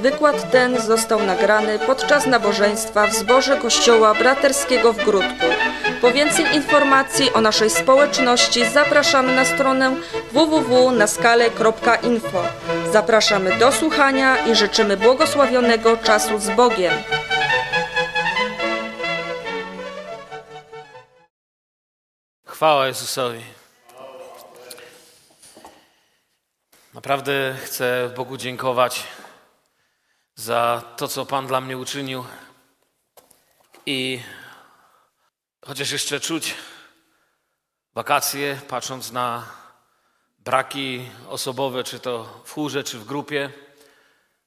wykład ten został nagrany podczas nabożeństwa w zborze Kościoła Braterskiego w Grudku. Po więcej informacji o naszej społeczności zapraszamy na stronę www.naskale.info. Zapraszamy do słuchania i życzymy błogosławionego czasu z Bogiem. Chwała Jezusowi. Naprawdę chcę Bogu dziękować za to, co Pan dla mnie uczynił. I chociaż jeszcze czuć wakacje, patrząc na braki osobowe, czy to w chórze, czy w grupie,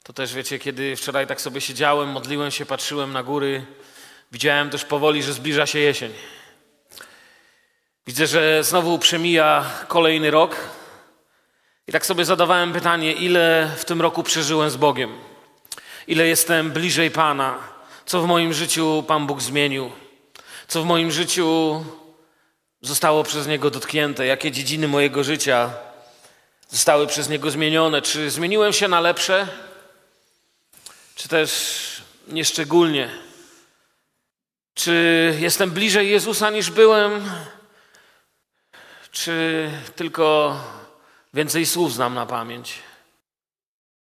to też wiecie, kiedy wczoraj tak sobie siedziałem, modliłem się, patrzyłem na góry, widziałem też powoli, że zbliża się jesień. Widzę, że znowu przemija kolejny rok. I tak sobie zadawałem pytanie, ile w tym roku przeżyłem z Bogiem? Ile jestem bliżej Pana? Co w moim życiu Pan Bóg zmienił? Co w moim życiu zostało przez Niego dotknięte? Jakie dziedziny mojego życia zostały przez Niego zmienione? Czy zmieniłem się na lepsze? Czy też nieszczególnie? Czy jestem bliżej Jezusa niż byłem? Czy tylko więcej słów znam na pamięć?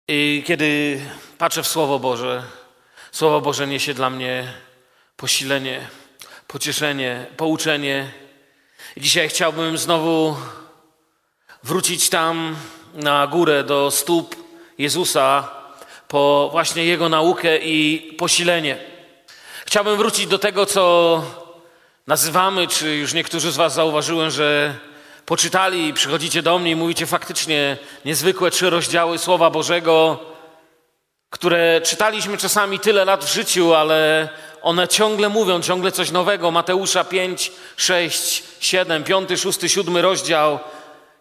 I kiedy patrzę w Słowo Boże, Słowo Boże niesie dla mnie posilenie, pocieszenie, pouczenie. I dzisiaj chciałbym znowu wrócić tam na górę do stóp Jezusa po właśnie Jego naukę i posilenie. Chciałbym wrócić do tego, co nazywamy, czy już niektórzy z Was zauważyłem, że poczytali i przychodzicie do mnie i mówicie faktycznie niezwykłe trzy rozdziały Słowa Bożego, które czytaliśmy czasami tyle lat w życiu, ale one ciągle mówią, ciągle coś nowego. Mateusza 5, 6, 7, 5, 6, 7 rozdział.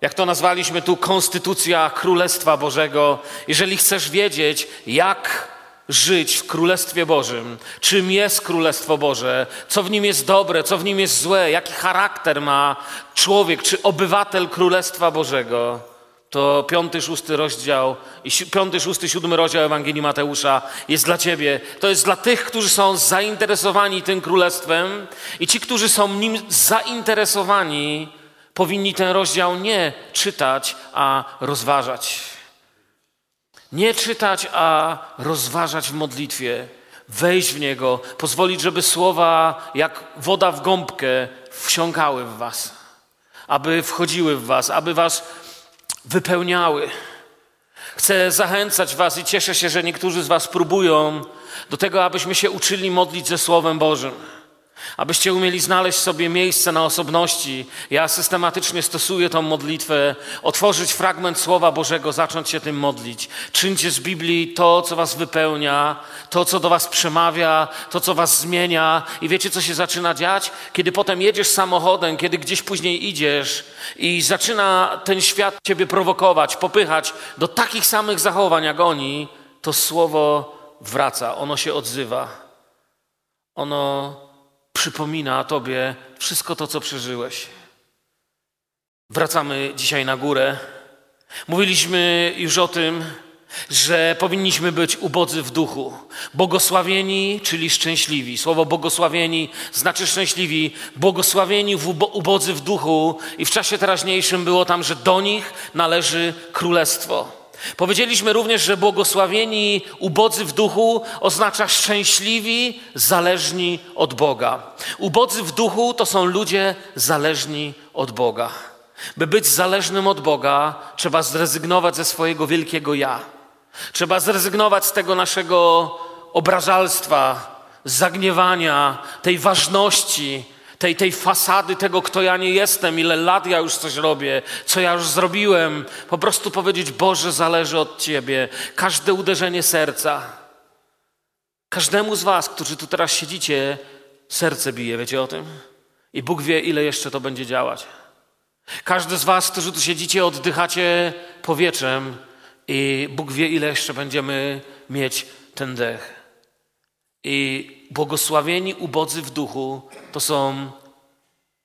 Jak to nazwaliśmy tu, konstytucja Królestwa Bożego. Jeżeli chcesz wiedzieć, jak żyć w Królestwie Bożym, czym jest Królestwo Boże, co w nim jest dobre, co w nim jest złe, jaki charakter ma człowiek czy obywatel Królestwa Bożego, to piąty, szósty rozdział piąty, szósty, siódmy rozdział Ewangelii Mateusza jest dla ciebie. To jest dla tych, którzy są zainteresowani tym królestwem i ci, którzy są nim zainteresowani, powinni ten rozdział nie czytać, a rozważać. Nie czytać, a rozważać w modlitwie, wejść w niego, pozwolić, żeby słowa jak woda w gąbkę wsiąkały w was, aby wchodziły w was, aby was wypełniały. Chcę zachęcać was i cieszę się, że niektórzy z was próbują do tego, abyśmy się uczyli modlić ze Słowem Bożym. Abyście umieli znaleźć sobie miejsce na osobności. Ja systematycznie stosuję tą modlitwę, otworzyć fragment Słowa Bożego, zacząć się tym modlić. Czyńcie z Biblii to, co was wypełnia, to, co do was przemawia, to, co was zmienia. I wiecie, co się zaczyna dziać? Kiedy potem jedziesz samochodem, kiedy gdzieś później idziesz i zaczyna ten świat ciebie prowokować, popychać do takich samych zachowań jak oni, to Słowo wraca, ono się odzywa. Ono przypomina Tobie wszystko to, co przeżyłeś. Wracamy dzisiaj na górę. Mówiliśmy już o tym, że powinniśmy być ubodzy w duchu. Błogosławieni, czyli szczęśliwi. Słowo błogosławieni znaczy szczęśliwi. Błogosławieni w ubodzy w duchu i w czasie teraźniejszym było tam, że do nich należy królestwo. Powiedzieliśmy również, że błogosławieni ubodzy w duchu oznacza szczęśliwi, zależni od Boga. Ubodzy w duchu to są ludzie zależni od Boga. By być zależnym od Boga, trzeba zrezygnować ze swojego wielkiego ja. Trzeba zrezygnować z tego naszego obrażalstwa, zagniewania, tej ważności, tej, tej fasady tego, kto ja nie jestem, ile lat ja już coś robię, co ja już zrobiłem. Po prostu powiedzieć, Boże, zależy od Ciebie. Każde uderzenie serca. Każdemu z Was, którzy tu teraz siedzicie, serce bije, wiecie o tym? I Bóg wie, ile jeszcze to będzie działać. Każdy z Was, którzy tu siedzicie, oddychacie powietrzem i Bóg wie, ile jeszcze będziemy mieć ten dech. I błogosławieni ubodzy w duchu to są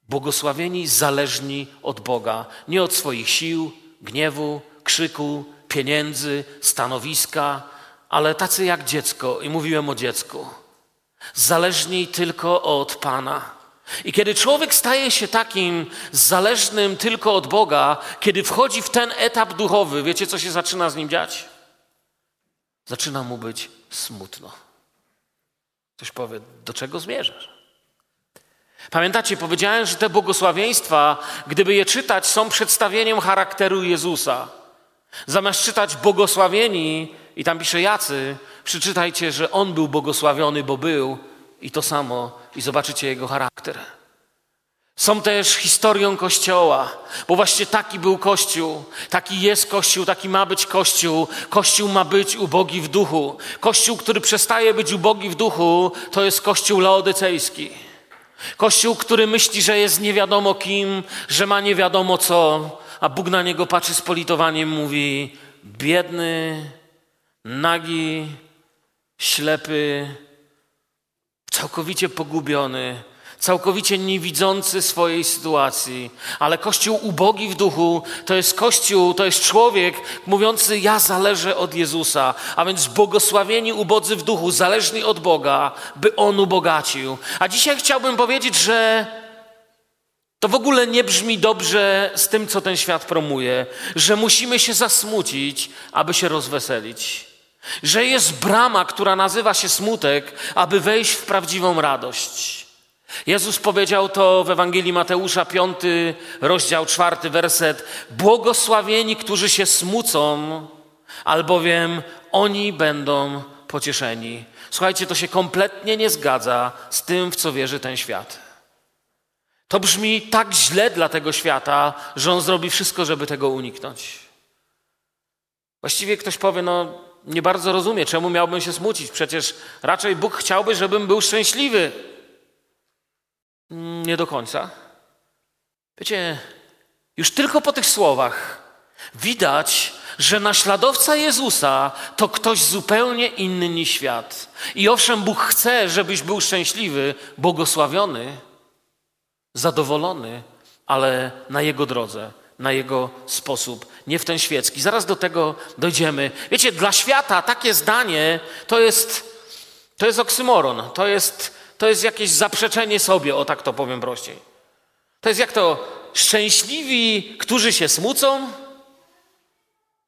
błogosławieni zależni od Boga, nie od swoich sił, gniewu, krzyku, pieniędzy, stanowiska, ale tacy jak dziecko, i mówiłem o dziecku, zależni tylko od Pana. I kiedy człowiek staje się takim zależnym tylko od Boga, kiedy wchodzi w ten etap duchowy, wiecie, co się zaczyna z nim dziać? Zaczyna mu być smutno. Ktoś powie, do czego zmierzasz? Pamiętacie, powiedziałem, że te błogosławieństwa, gdyby je czytać, są przedstawieniem charakteru Jezusa. Zamiast czytać błogosławieni, i tam pisze jacy, przeczytajcie, że On był błogosławiony, bo był i to samo, i zobaczycie Jego charakter. Są też historią Kościoła, bo właśnie taki był Kościół, taki jest Kościół, taki ma być Kościół. Kościół ma być ubogi w duchu. Kościół, który przestaje być ubogi w duchu, to jest Kościół laodycejski. Kościół, który myśli, że jest nie wiadomo kim, że ma nie wiadomo co, a Bóg na niego patrzy z politowaniem, mówi: biedny, nagi, ślepy, całkowicie pogubiony, całkowicie niewidzący swojej sytuacji. Ale Kościół ubogi w duchu to jest Kościół, to jest człowiek mówiący: Ja zależę od Jezusa. A więc błogosławieni ubodzy w duchu, zależni od Boga, by On ubogacił. A dzisiaj chciałbym powiedzieć, że to w ogóle nie brzmi dobrze z tym, co ten świat promuje, że musimy się zasmucić, aby się rozweselić. Że jest brama, która nazywa się smutek, aby wejść w prawdziwą radość. Jezus powiedział to w Ewangelii Mateusza, 5 rozdział, czwarty werset. Błogosławieni, którzy się smucą, albowiem oni będą pocieszeni. Słuchajcie, to się kompletnie nie zgadza z tym, w co wierzy ten świat. To brzmi tak źle dla tego świata, że on zrobi wszystko, żeby tego uniknąć. Właściwie ktoś powie, no nie bardzo rozumie, czemu miałbym się smucić. Przecież raczej Bóg chciałby, żebym był szczęśliwy. Nie do końca. Wiecie, już tylko po tych słowach widać, że naśladowca Jezusa to ktoś zupełnie inny niż świat. I owszem, Bóg chce, żebyś był szczęśliwy, błogosławiony, zadowolony, ale na Jego drodze, na Jego sposób, nie w ten świecki. Zaraz do tego dojdziemy. Wiecie, dla świata takie zdanie to jest, to jest oksymoron, to jest, to jest jakieś zaprzeczenie sobie, o tak to powiem prościej. To jest jak to szczęśliwi, którzy się smucą,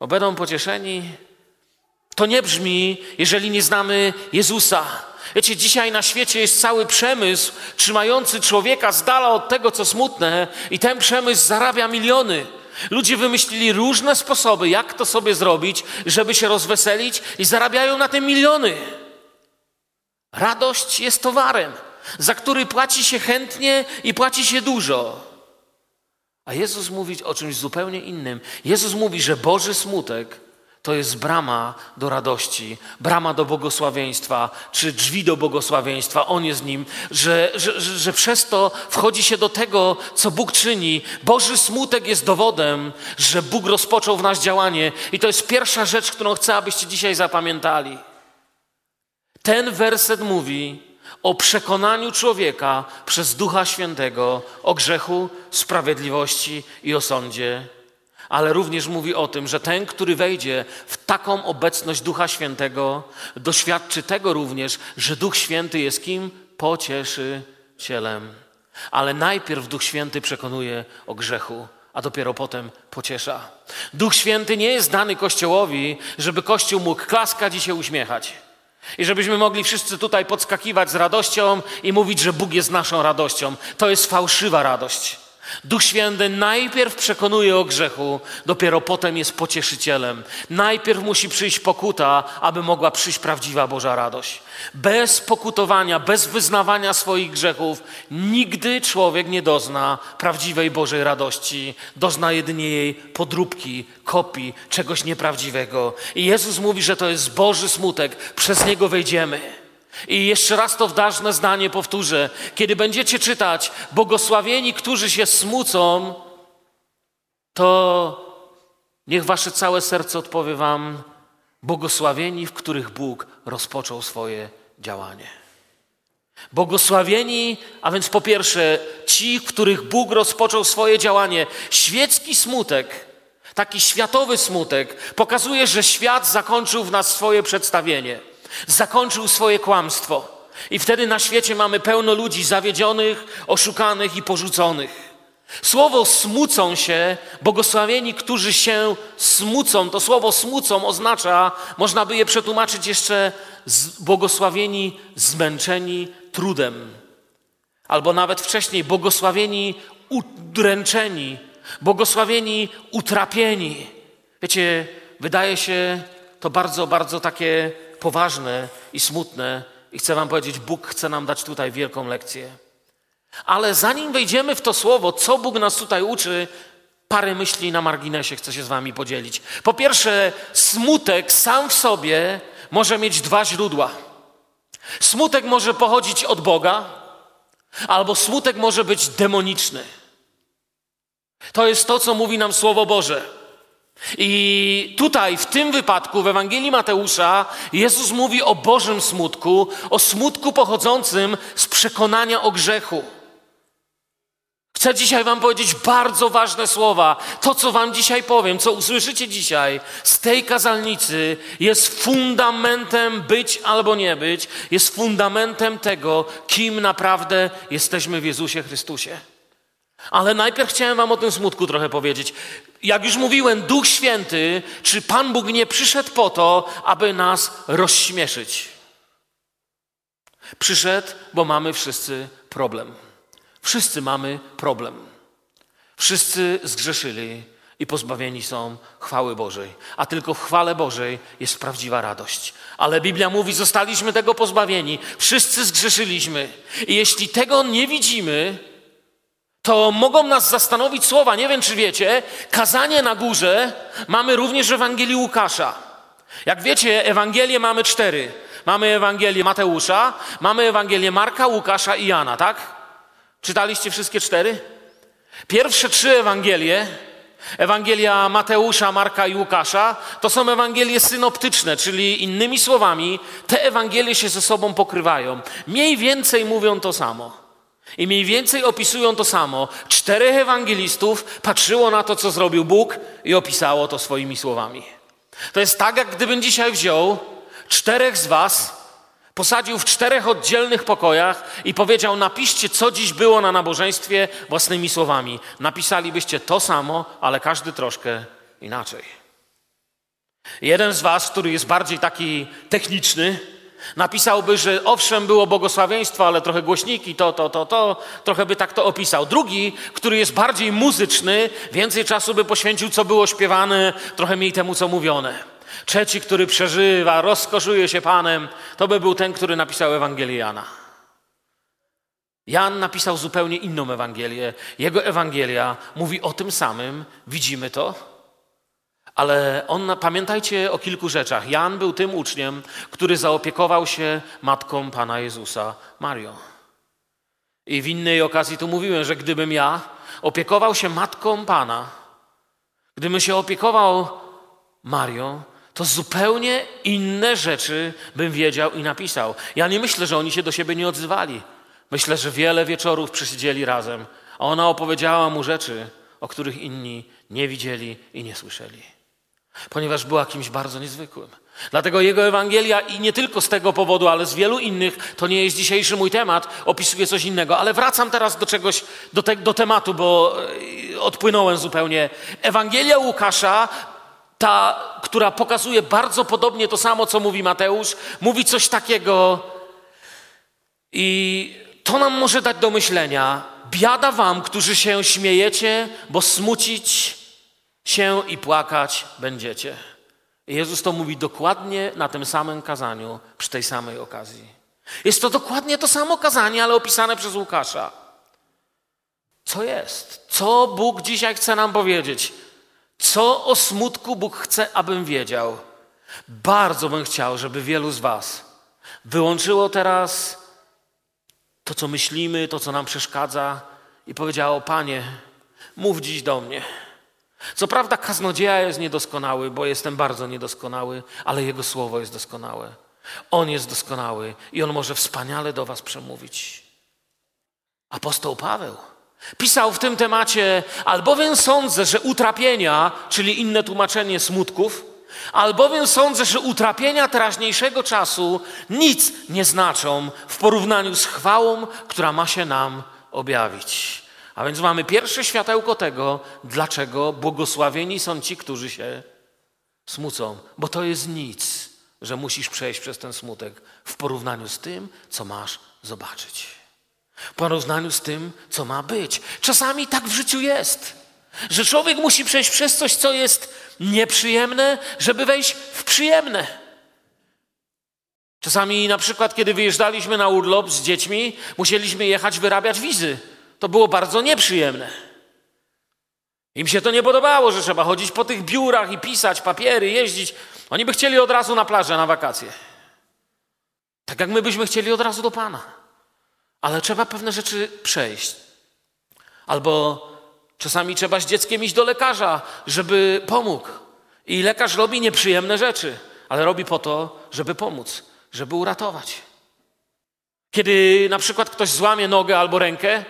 bo będą pocieszeni. To nie brzmi, jeżeli nie znamy Jezusa. Wiecie, dzisiaj na świecie jest cały przemysł trzymający człowieka z dala od tego, co smutne, i ten przemysł zarabia miliony. Ludzie wymyślili różne sposoby, jak to sobie zrobić, żeby się rozweselić, i zarabiają na tym miliony. Radość jest towarem, za który płaci się chętnie i płaci się dużo. A Jezus mówi o czymś zupełnie innym. Jezus mówi, że Boży smutek to jest brama do radości, brama do błogosławieństwa, czy drzwi do błogosławieństwa. On jest nim, że, że, że, przez to wchodzi się do tego, co Bóg czyni. Boży smutek jest dowodem, że Bóg rozpoczął w nas działanie. I to jest pierwsza rzecz, którą chcę, abyście dzisiaj zapamiętali. Ten werset mówi o przekonaniu człowieka przez Ducha Świętego o grzechu, sprawiedliwości i o sądzie ale również mówi o tym, że ten, który wejdzie w taką obecność Ducha Świętego, doświadczy tego również, że Duch Święty jest kim? Pocieszycielem. Ale najpierw Duch Święty przekonuje o grzechu, a dopiero potem pociesza. Duch Święty nie jest dany Kościołowi, żeby Kościół mógł klaskać i się uśmiechać. I żebyśmy mogli wszyscy tutaj podskakiwać z radością i mówić, że Bóg jest naszą radością. To jest fałszywa radość. Duch Święty najpierw przekonuje o grzechu, dopiero potem jest pocieszycielem. Najpierw musi przyjść pokuta, aby mogła przyjść prawdziwa Boża radość. Bez pokutowania, bez wyznawania swoich grzechów, nigdy człowiek nie dozna prawdziwej Bożej radości. Dozna jedynie jej podróbki, kopii, czegoś nieprawdziwego. I Jezus mówi, że to jest Boży smutek, przez niego wejdziemy. I jeszcze raz to ważne zdanie powtórzę. Kiedy będziecie czytać, błogosławieni, którzy się smucą, to niech wasze całe serce odpowie wam, błogosławieni, w których Bóg rozpoczął swoje działanie. Błogosławieni, a więc po pierwsze, ci, w których Bóg rozpoczął swoje działanie. Świecki smutek taki światowy smutek, pokazuje, że świat zakończył w nas swoje przedstawienie, zakończył swoje kłamstwo. I wtedy na świecie mamy pełno ludzi zawiedzionych, oszukanych i porzuconych. Słowo smucą się, błogosławieni, którzy się smucą. To słowo smucą oznacza, można by je przetłumaczyć jeszcze błogosławieni, zmęczeni trudem. Albo nawet wcześniej, błogosławieni, udręczeni, błogosławieni, utrapieni. Wiecie, wydaje się to bardzo, bardzo takie poważne i smutne. I chcę Wam powiedzieć, Bóg chce nam dać tutaj wielką lekcję. Ale zanim wejdziemy w to słowo, co Bóg nas tutaj uczy, parę myśli na marginesie chcę się z Wami podzielić. Po pierwsze, smutek sam w sobie może mieć dwa źródła. Smutek może pochodzić od Boga, albo smutek może być demoniczny. To jest to, co mówi nam Słowo Boże. I tutaj, w tym wypadku, w Ewangelii Mateusza, Jezus mówi o Bożym smutku, o smutku pochodzącym z przekonania o grzechu. Chcę dzisiaj Wam powiedzieć bardzo ważne słowa. To, co Wam dzisiaj powiem, co usłyszycie dzisiaj z tej kazalnicy, jest fundamentem być albo nie być, jest fundamentem tego, kim naprawdę jesteśmy w Jezusie Chrystusie. Ale najpierw chciałem Wam o tym smutku trochę powiedzieć. Jak już mówiłem, Duch Święty, czy Pan Bóg nie przyszedł po to, aby nas rozśmieszyć? Przyszedł, bo mamy wszyscy problem. Wszyscy mamy problem. Wszyscy zgrzeszyli i pozbawieni są chwały Bożej. A tylko w chwale Bożej jest prawdziwa radość. Ale Biblia mówi, zostaliśmy tego pozbawieni. Wszyscy zgrzeszyliśmy. I jeśli tego nie widzimy, to mogą nas zastanowić słowa. Nie wiem, czy wiecie, kazanie na górze mamy również w Ewangelii Łukasza. Jak wiecie, Ewangelie mamy cztery. Mamy Ewangelię Mateusza, mamy Ewangelię Marka, Łukasza i Jana, tak? Czytaliście wszystkie cztery? Pierwsze trzy Ewangelie, Ewangelia Mateusza, Marka i Łukasza, to są Ewangelie synoptyczne, czyli innymi słowami, te Ewangelie się ze sobą pokrywają. Mniej więcej mówią to samo. I mniej więcej opisują to samo. Czterech ewangelistów patrzyło na to, co zrobił Bóg i opisało to swoimi słowami. To jest tak, jak gdybym dzisiaj wziął czterech z Was, Posadził w czterech oddzielnych pokojach i powiedział: Napiszcie, co dziś było na nabożeństwie własnymi słowami. Napisalibyście to samo, ale każdy troszkę inaczej. Jeden z Was, który jest bardziej taki techniczny, napisałby, że owszem, było błogosławieństwo, ale trochę głośniki, to, to, to, to, trochę by tak to opisał. Drugi, który jest bardziej muzyczny, więcej czasu by poświęcił, co było śpiewane, trochę mniej temu, co mówione. Trzeci, który przeżywa, rozkoszuje się Panem, to by był ten, który napisał Ewangelię Jana. Jan napisał zupełnie inną Ewangelię. Jego Ewangelia mówi o tym samym, widzimy to, ale on, pamiętajcie o kilku rzeczach. Jan był tym uczniem, który zaopiekował się matką Pana Jezusa, Marią. I w innej okazji tu mówiłem, że gdybym ja opiekował się matką Pana, gdybym się opiekował Marią, to zupełnie inne rzeczy bym wiedział i napisał. Ja nie myślę, że oni się do siebie nie odzywali. Myślę, że wiele wieczorów przysiedzieli razem, a ona opowiedziała mu rzeczy, o których inni nie widzieli i nie słyszeli. Ponieważ była kimś bardzo niezwykłym. Dlatego jego Ewangelia i nie tylko z tego powodu, ale z wielu innych, to nie jest dzisiejszy mój temat, opisuje coś innego. Ale wracam teraz do czegoś, do, te, do tematu, bo e, odpłynąłem zupełnie. Ewangelia Łukasza ta, która pokazuje bardzo podobnie to samo, co mówi Mateusz, mówi coś takiego i to nam może dać do myślenia. Biada wam, którzy się śmiejecie, bo smucić się i płakać będziecie. Jezus to mówi dokładnie na tym samym kazaniu, przy tej samej okazji. Jest to dokładnie to samo kazanie, ale opisane przez Łukasza. Co jest? Co Bóg dzisiaj chce nam powiedzieć? Co o smutku Bóg chce, abym wiedział? Bardzo bym chciał, żeby wielu z Was wyłączyło teraz to, co myślimy, to, co nam przeszkadza i powiedziało: Panie, mów dziś do mnie. Co prawda, kaznodzieja jest niedoskonały, bo jestem bardzo niedoskonały, ale Jego słowo jest doskonałe. On jest doskonały i On może wspaniale do Was przemówić. Apostoł Paweł Pisał w tym temacie, albowiem sądzę, że utrapienia, czyli inne tłumaczenie smutków, albowiem sądzę, że utrapienia teraźniejszego czasu nic nie znaczą w porównaniu z chwałą, która ma się nam objawić. A więc mamy pierwsze światełko tego, dlaczego błogosławieni są ci, którzy się smucą, bo to jest nic, że musisz przejść przez ten smutek w porównaniu z tym, co masz zobaczyć. W porównaniu z tym, co ma być. Czasami tak w życiu jest, że człowiek musi przejść przez coś, co jest nieprzyjemne, żeby wejść w przyjemne. Czasami na przykład, kiedy wyjeżdżaliśmy na urlop z dziećmi, musieliśmy jechać wyrabiać wizy. To było bardzo nieprzyjemne. Im się to nie podobało, że trzeba chodzić po tych biurach i pisać papiery, jeździć. Oni by chcieli od razu na plażę, na wakacje. Tak jak my byśmy chcieli od razu do Pana. Ale trzeba pewne rzeczy przejść. Albo czasami trzeba z dzieckiem iść do lekarza, żeby pomógł. I lekarz robi nieprzyjemne rzeczy, ale robi po to, żeby pomóc, żeby uratować. Kiedy na przykład ktoś złamie nogę albo rękę,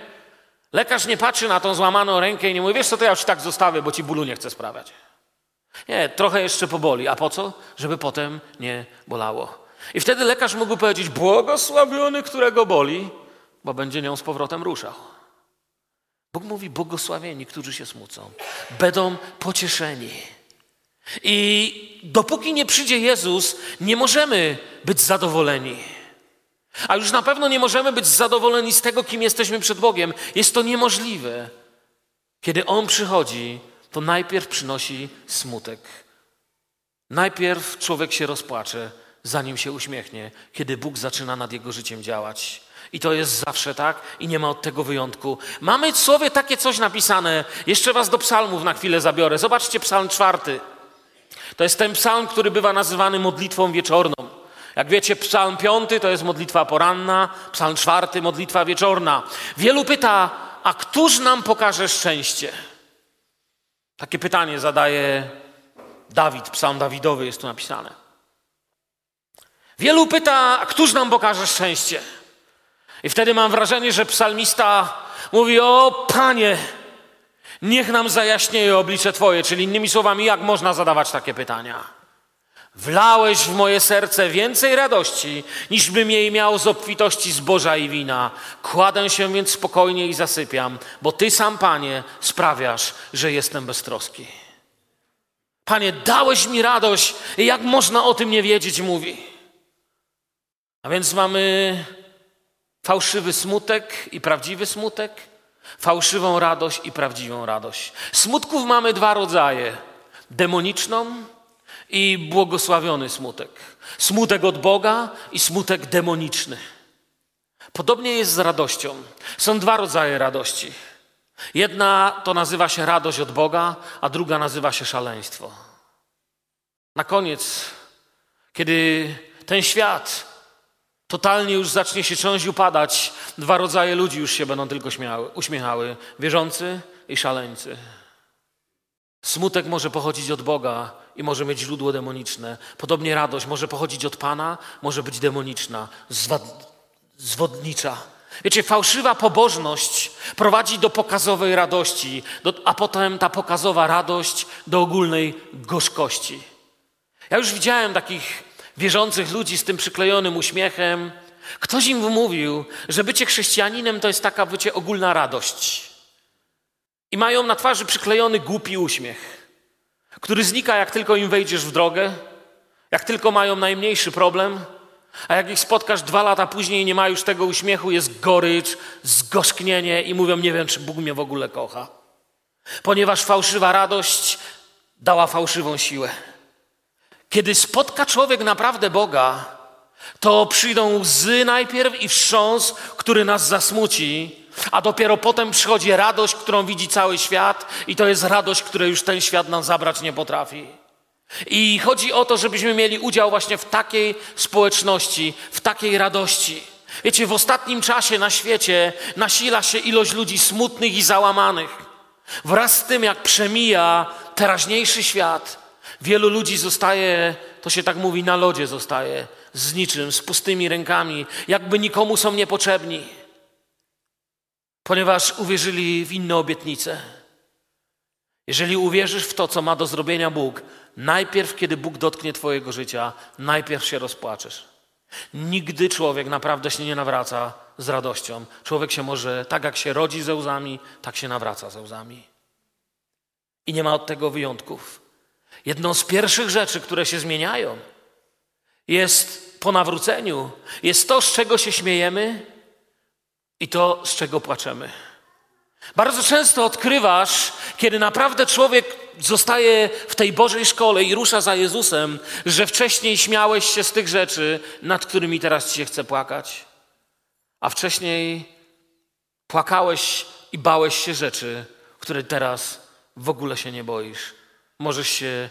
lekarz nie patrzy na tą złamaną rękę i nie mówi, wiesz co, to ja już tak zostawię, bo ci bólu nie chcę sprawiać. Nie, trochę jeszcze poboli. A po co? Żeby potem nie bolało. I wtedy lekarz mógłby powiedzieć, błogosławiony, którego boli, bo będzie nią z powrotem ruszał. Bóg mówi, błogosławieni, którzy się smucą, będą pocieszeni. I dopóki nie przyjdzie Jezus, nie możemy być zadowoleni. A już na pewno nie możemy być zadowoleni z tego, kim jesteśmy przed Bogiem. Jest to niemożliwe. Kiedy On przychodzi, to najpierw przynosi smutek. Najpierw człowiek się rozpłacze, zanim się uśmiechnie, kiedy Bóg zaczyna nad jego życiem działać. I to jest zawsze tak i nie ma od tego wyjątku. Mamy w słowie takie coś napisane. Jeszcze was do psalmów na chwilę zabiorę. Zobaczcie psalm czwarty. To jest ten psalm, który bywa nazywany modlitwą wieczorną. Jak wiecie, psalm piąty to jest modlitwa poranna, psalm czwarty modlitwa wieczorna. Wielu pyta, a któż nam pokaże szczęście? Takie pytanie zadaje Dawid, psalm Dawidowy jest tu napisane. Wielu pyta, a któż nam pokaże szczęście? I wtedy mam wrażenie, że psalmista mówi: O panie, niech nam zajaśnieje oblicze Twoje. Czyli innymi słowami, jak można zadawać takie pytania? Wlałeś w moje serce więcej radości, niż bym jej miał z obfitości zboża i wina. Kładę się więc spokojnie i zasypiam, bo Ty sam, Panie, sprawiasz, że jestem beztroski. Panie, dałeś mi radość jak można o tym nie wiedzieć, mówi. A więc mamy fałszywy smutek i prawdziwy smutek, fałszywą radość i prawdziwą radość. Smutków mamy dwa rodzaje: demoniczną i błogosławiony smutek. Smutek od Boga i smutek demoniczny. Podobnie jest z radością. Są dwa rodzaje radości. Jedna to nazywa się radość od Boga, a druga nazywa się szaleństwo. Na koniec, kiedy ten świat totalnie już zacznie się cząść upadać, dwa rodzaje ludzi już się będą tylko śmiały, uśmiechały: wierzący i szaleńcy. Smutek może pochodzić od Boga i może mieć źródło demoniczne. Podobnie radość może pochodzić od Pana, może być demoniczna, zwodnicza. Wiecie, fałszywa pobożność prowadzi do pokazowej radości, do, a potem ta pokazowa radość do ogólnej gorzkości. Ja już widziałem takich wierzących ludzi z tym przyklejonym uśmiechem. Ktoś im mówił, że bycie chrześcijaninem to jest taka, bycie ogólna radość. I mają na twarzy przyklejony głupi uśmiech, który znika, jak tylko im wejdziesz w drogę, jak tylko mają najmniejszy problem, a jak ich spotkasz dwa lata później nie ma już tego uśmiechu, jest gorycz, zgorzknienie i mówią, nie wiem, czy Bóg mnie w ogóle kocha. Ponieważ fałszywa radość dała fałszywą siłę. Kiedy spotka człowiek naprawdę Boga, to przyjdą łzy najpierw i wstrząs, który nas zasmuci, a dopiero potem przychodzi radość, którą widzi cały świat, i to jest radość, której już ten świat nam zabrać nie potrafi. I chodzi o to, żebyśmy mieli udział właśnie w takiej społeczności, w takiej radości. Wiecie, w ostatnim czasie na świecie nasila się ilość ludzi smutnych i załamanych. Wraz z tym, jak przemija teraźniejszy świat, Wielu ludzi zostaje, to się tak mówi, na lodzie zostaje, z niczym, z pustymi rękami, jakby nikomu są niepotrzebni. Ponieważ uwierzyli w inne obietnice. Jeżeli uwierzysz w to, co ma do zrobienia Bóg, najpierw, kiedy Bóg dotknie Twojego życia, najpierw się rozpłaczesz. Nigdy człowiek naprawdę się nie nawraca z radością. Człowiek się może, tak jak się rodzi ze łzami, tak się nawraca ze łzami. I nie ma od tego wyjątków. Jedną z pierwszych rzeczy, które się zmieniają, jest po nawróceniu, jest to, z czego się śmiejemy i to, z czego płaczemy. Bardzo często odkrywasz, kiedy naprawdę człowiek zostaje w tej Bożej szkole i rusza za Jezusem, że wcześniej śmiałeś się z tych rzeczy, nad którymi teraz ci się chce płakać, a wcześniej płakałeś i bałeś się rzeczy, które teraz w ogóle się nie boisz. Możesz się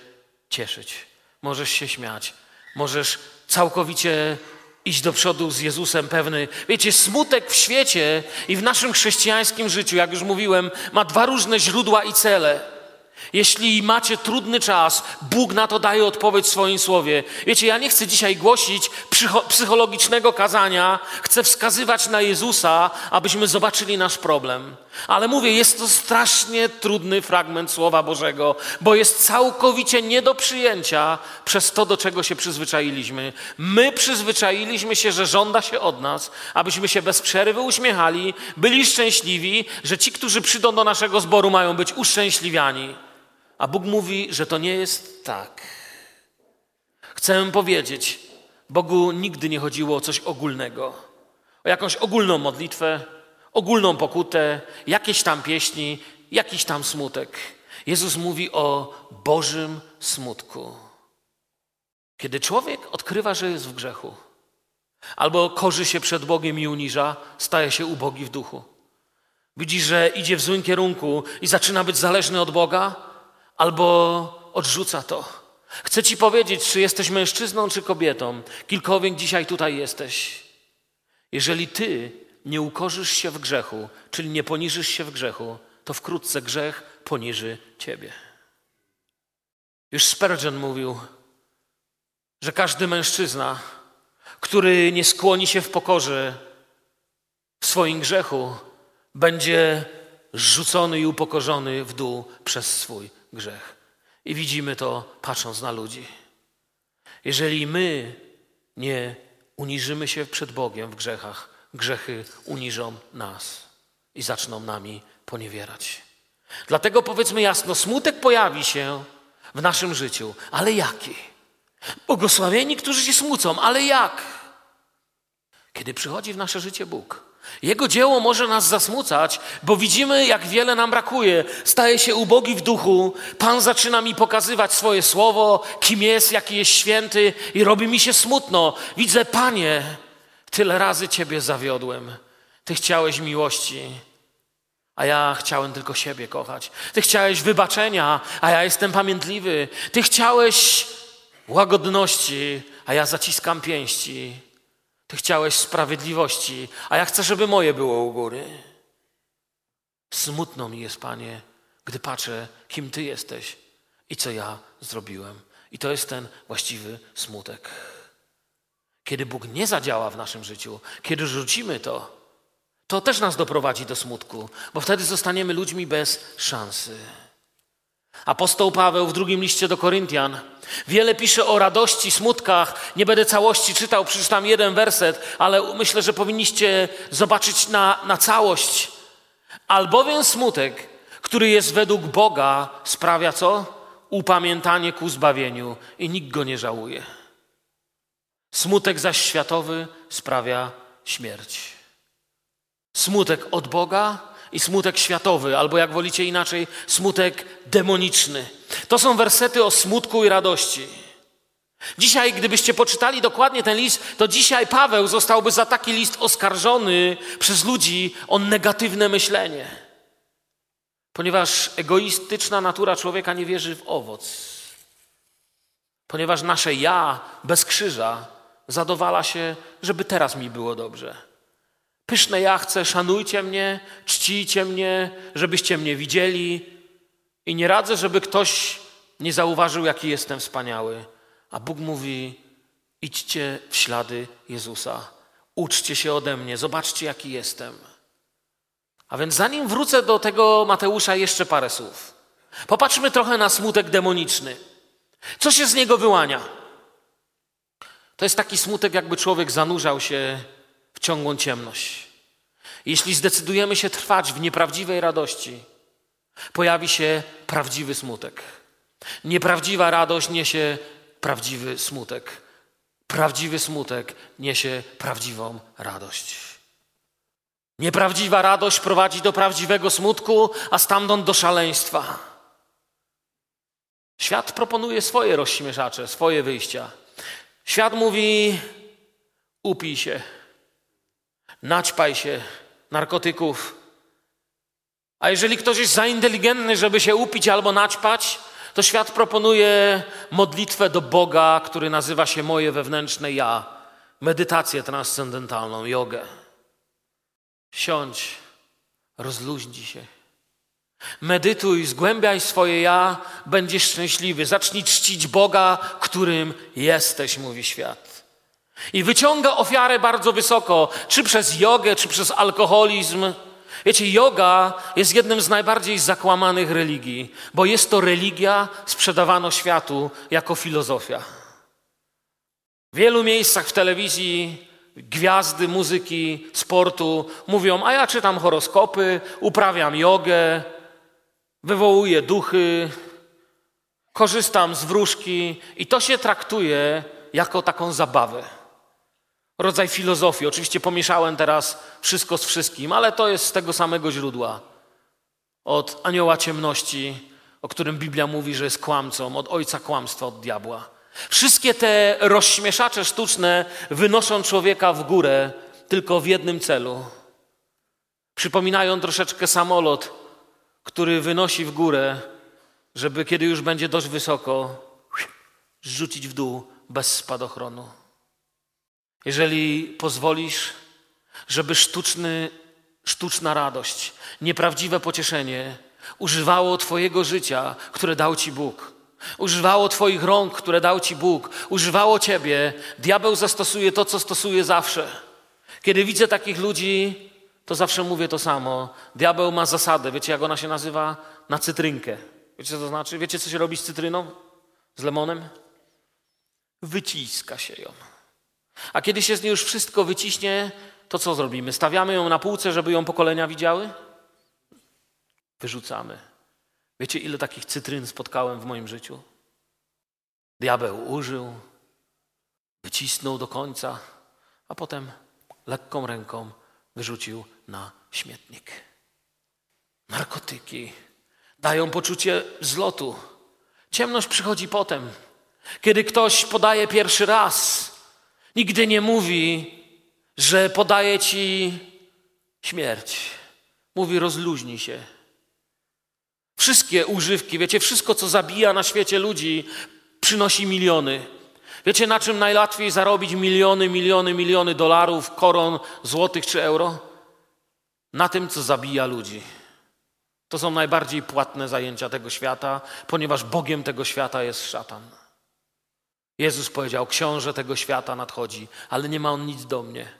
cieszyć, możesz się śmiać, możesz całkowicie iść do przodu z Jezusem pewny. Wiecie, smutek w świecie i w naszym chrześcijańskim życiu, jak już mówiłem, ma dwa różne źródła i cele. Jeśli macie trudny czas, Bóg na to daje odpowiedź w swoim słowie. Wiecie, ja nie chcę dzisiaj głosić psychologicznego kazania, chcę wskazywać na Jezusa, abyśmy zobaczyli nasz problem. Ale mówię, jest to strasznie trudny fragment Słowa Bożego, bo jest całkowicie nie do przyjęcia przez to, do czego się przyzwyczailiśmy. My przyzwyczailiśmy się, że żąda się od nas, abyśmy się bez przerwy uśmiechali, byli szczęśliwi, że ci, którzy przyjdą do naszego zboru, mają być uszczęśliwiani. A Bóg mówi, że to nie jest tak. Chcę powiedzieć, Bogu nigdy nie chodziło o coś ogólnego, o jakąś ogólną modlitwę, ogólną pokutę, jakieś tam pieśni, jakiś tam smutek. Jezus mówi o Bożym smutku. Kiedy człowiek odkrywa, że jest w grzechu, albo korzy się przed Bogiem i uniża, staje się ubogi w duchu. Widzi, że idzie w złym kierunku i zaczyna być zależny od Boga, albo odrzuca to. Chcę Ci powiedzieć, czy jesteś mężczyzną, czy kobietą, kilkowiek dzisiaj tutaj jesteś. Jeżeli Ty nie ukorzysz się w grzechu, czyli nie poniżysz się w grzechu, to wkrótce grzech poniży Ciebie. Już Spurgeon mówił, że każdy mężczyzna, który nie skłoni się w pokorze w swoim grzechu, będzie rzucony i upokorzony w dół przez swój grzech. I widzimy to patrząc na ludzi. Jeżeli my nie uniżymy się przed Bogiem w grzechach, grzechy uniżą nas i zaczną nami poniewierać. Dlatego powiedzmy jasno, smutek pojawi się w naszym życiu, ale jaki? Błogosławieni, którzy się smucą, ale jak? Kiedy przychodzi w nasze życie Bóg, jego dzieło może nas zasmucać, bo widzimy, jak wiele nam brakuje. Staje się ubogi w duchu. Pan zaczyna mi pokazywać swoje słowo, kim jest, jaki jest święty, i robi mi się smutno. Widzę, Panie, tyle razy Ciebie zawiodłem. Ty chciałeś miłości, a ja chciałem tylko siebie kochać. Ty chciałeś wybaczenia, a ja jestem pamiętliwy. Ty chciałeś łagodności, a ja zaciskam pięści. Ty chciałeś sprawiedliwości, a ja chcę, żeby moje było u góry. Smutno mi jest, Panie, gdy patrzę, kim Ty jesteś i co ja zrobiłem. I to jest ten właściwy smutek. Kiedy Bóg nie zadziała w naszym życiu, kiedy rzucimy to, to też nas doprowadzi do smutku, bo wtedy zostaniemy ludźmi bez szansy. Apostoł Paweł w drugim liście do Koryntian wiele pisze o radości, smutkach. Nie będę całości czytał, przeczytam jeden werset, ale myślę, że powinniście zobaczyć na, na całość. Albowiem smutek, który jest według Boga, sprawia co? Upamiętanie ku zbawieniu i nikt go nie żałuje. Smutek zaś światowy sprawia śmierć. Smutek od Boga i smutek światowy, albo jak wolicie inaczej, smutek demoniczny. To są wersety o smutku i radości. Dzisiaj, gdybyście poczytali dokładnie ten list, to dzisiaj Paweł zostałby za taki list oskarżony przez ludzi o negatywne myślenie. Ponieważ egoistyczna natura człowieka nie wierzy w owoc. Ponieważ nasze ja bez krzyża zadowala się, żeby teraz mi było dobrze. Pyszne ja chcę, szanujcie mnie, czcijcie mnie, żebyście mnie widzieli. I nie radzę, żeby ktoś nie zauważył, jaki jestem wspaniały. A Bóg mówi: idźcie w ślady Jezusa, uczcie się ode mnie, zobaczcie, jaki jestem. A więc zanim wrócę do tego Mateusza, jeszcze parę słów. Popatrzmy trochę na smutek demoniczny. Co się z niego wyłania? To jest taki smutek, jakby człowiek zanurzał się ciągłą ciemność. Jeśli zdecydujemy się trwać w nieprawdziwej radości, pojawi się prawdziwy smutek. Nieprawdziwa radość niesie prawdziwy smutek. Prawdziwy smutek niesie prawdziwą radość. Nieprawdziwa radość prowadzi do prawdziwego smutku, a stamtąd do szaleństwa. Świat proponuje swoje rozśmieszacze, swoje wyjścia. Świat mówi: upij się, naćpaj się narkotyków. A jeżeli ktoś jest za inteligentny, żeby się upić albo naćpać, to świat proponuje modlitwę do Boga, który nazywa się moje wewnętrzne ja, medytację transcendentalną, jogę. Siądź, rozluźnij się. Medytuj, zgłębiaj swoje ja, będziesz szczęśliwy. Zacznij czcić Boga, którym jesteś, mówi świat. I wyciąga ofiarę bardzo wysoko, czy przez jogę, czy przez alkoholizm. Wiecie, yoga jest jednym z najbardziej zakłamanych religii, bo jest to religia sprzedawana światu jako filozofia. W wielu miejscach w telewizji gwiazdy muzyki, sportu mówią: A ja czytam horoskopy, uprawiam jogę, wywołuję duchy, korzystam z wróżki, i to się traktuje jako taką zabawę. Rodzaj filozofii. Oczywiście pomieszałem teraz wszystko z wszystkim, ale to jest z tego samego źródła. Od anioła ciemności, o którym Biblia mówi, że jest kłamcą, od ojca kłamstwa, od diabła. Wszystkie te rozśmieszacze sztuczne wynoszą człowieka w górę tylko w jednym celu. Przypominają troszeczkę samolot, który wynosi w górę, żeby kiedy już będzie dość wysoko, rzucić w dół bez spadochronu. Jeżeli pozwolisz, żeby sztuczny, sztuczna radość, nieprawdziwe pocieszenie używało Twojego życia, które dał Ci Bóg, używało Twoich rąk, które dał Ci Bóg, używało Ciebie, diabeł zastosuje to, co stosuje zawsze. Kiedy widzę takich ludzi, to zawsze mówię to samo. Diabeł ma zasadę, wiecie jak ona się nazywa? Na cytrynkę. Wiecie co to znaczy? Wiecie co się robi z cytryną? Z lemonem? Wyciska się ją. A kiedy się z niej już wszystko wyciśnie, to co zrobimy? Stawiamy ją na półce, żeby ją pokolenia widziały? Wyrzucamy. Wiecie, ile takich cytryn spotkałem w moim życiu? Diabeł użył, wycisnął do końca, a potem lekką ręką wyrzucił na śmietnik. Narkotyki dają poczucie zlotu. Ciemność przychodzi potem, kiedy ktoś podaje pierwszy raz. Nigdy nie mówi, że podaje ci śmierć. Mówi, rozluźnij się. Wszystkie używki, wiecie, wszystko, co zabija na świecie ludzi, przynosi miliony. Wiecie, na czym najłatwiej zarobić miliony, miliony, miliony dolarów, koron, złotych czy euro? Na tym, co zabija ludzi. To są najbardziej płatne zajęcia tego świata, ponieważ Bogiem tego świata jest szatan. Jezus powiedział: Książę tego świata nadchodzi, ale nie ma on nic do mnie.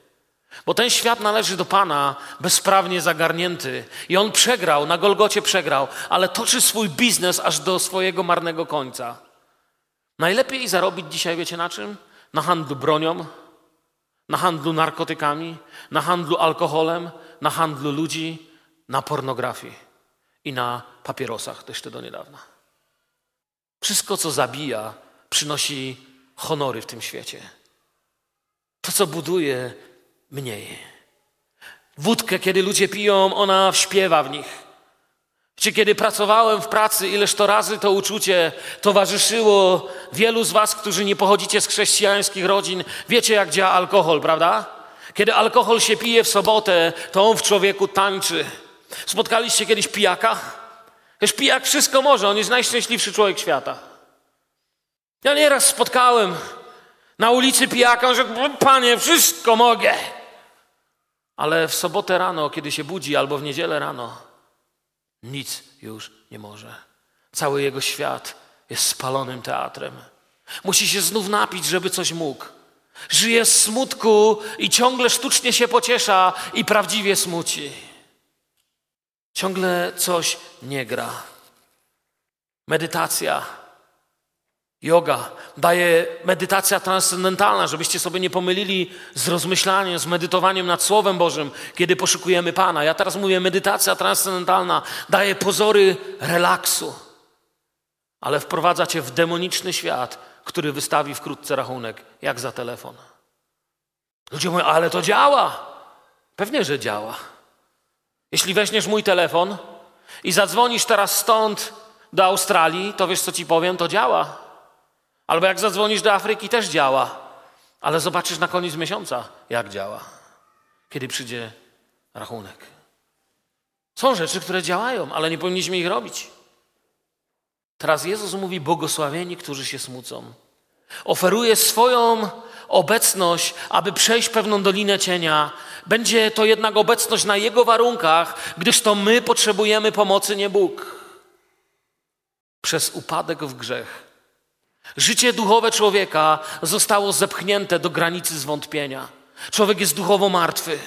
Bo ten świat należy do Pana, bezprawnie zagarnięty. I on przegrał, na Golgocie przegrał, ale toczy swój biznes aż do swojego marnego końca. Najlepiej zarobić dzisiaj, wiecie na czym? Na handlu bronią, na handlu narkotykami, na handlu alkoholem, na handlu ludzi, na pornografii i na papierosach, to jeszcze do niedawna. Wszystko, co zabija, przynosi honory w tym świecie. To, co buduje, mniej. Wódkę, kiedy ludzie piją, ona śpiewa w nich. Czy kiedy pracowałem w pracy, ileż to razy to uczucie towarzyszyło wielu z Was, którzy nie pochodzicie z chrześcijańskich rodzin, wiecie jak działa alkohol, prawda? Kiedy alkohol się pije w sobotę, to on w człowieku tańczy. Spotkaliście kiedyś pijaka? Wiesz, pijak wszystko może, on jest najszczęśliwszy człowiek świata. Ja nieraz spotkałem na ulicy pijaka, rzekł, panie, wszystko mogę. Ale w sobotę rano, kiedy się budzi, albo w niedzielę rano, nic już nie może. Cały jego świat jest spalonym teatrem. Musi się znów napić, żeby coś mógł. Żyje z smutku i ciągle sztucznie się pociesza i prawdziwie smuci. Ciągle coś nie gra. Medytacja, yoga, daje medytacja transcendentalna, żebyście sobie nie pomylili z rozmyślaniem, z medytowaniem nad Słowem Bożym, kiedy poszukujemy Pana. Ja teraz mówię, medytacja transcendentalna daje pozory relaksu, ale wprowadza cię w demoniczny świat, który wystawi wkrótce rachunek, jak za telefon. Ludzie mówią, ale to działa. Pewnie, że działa. Jeśli weźmiesz mój telefon i zadzwonisz teraz stąd do Australii, to wiesz, co ci powiem, to działa. Albo jak zadzwonisz do Afryki, też działa. Ale zobaczysz na koniec miesiąca, jak działa. Kiedy przyjdzie rachunek. Są rzeczy, które działają, ale nie powinniśmy ich robić. Teraz Jezus mówi: Błogosławieni, którzy się smucą. Oferuje swoją obecność, aby przejść pewną dolinę cienia. Będzie to jednak obecność na Jego warunkach, gdyż to my potrzebujemy pomocy, nie Bóg. Przez upadek w grzech. Życie duchowe człowieka zostało zepchnięte do granicy zwątpienia. Człowiek jest duchowo martwy.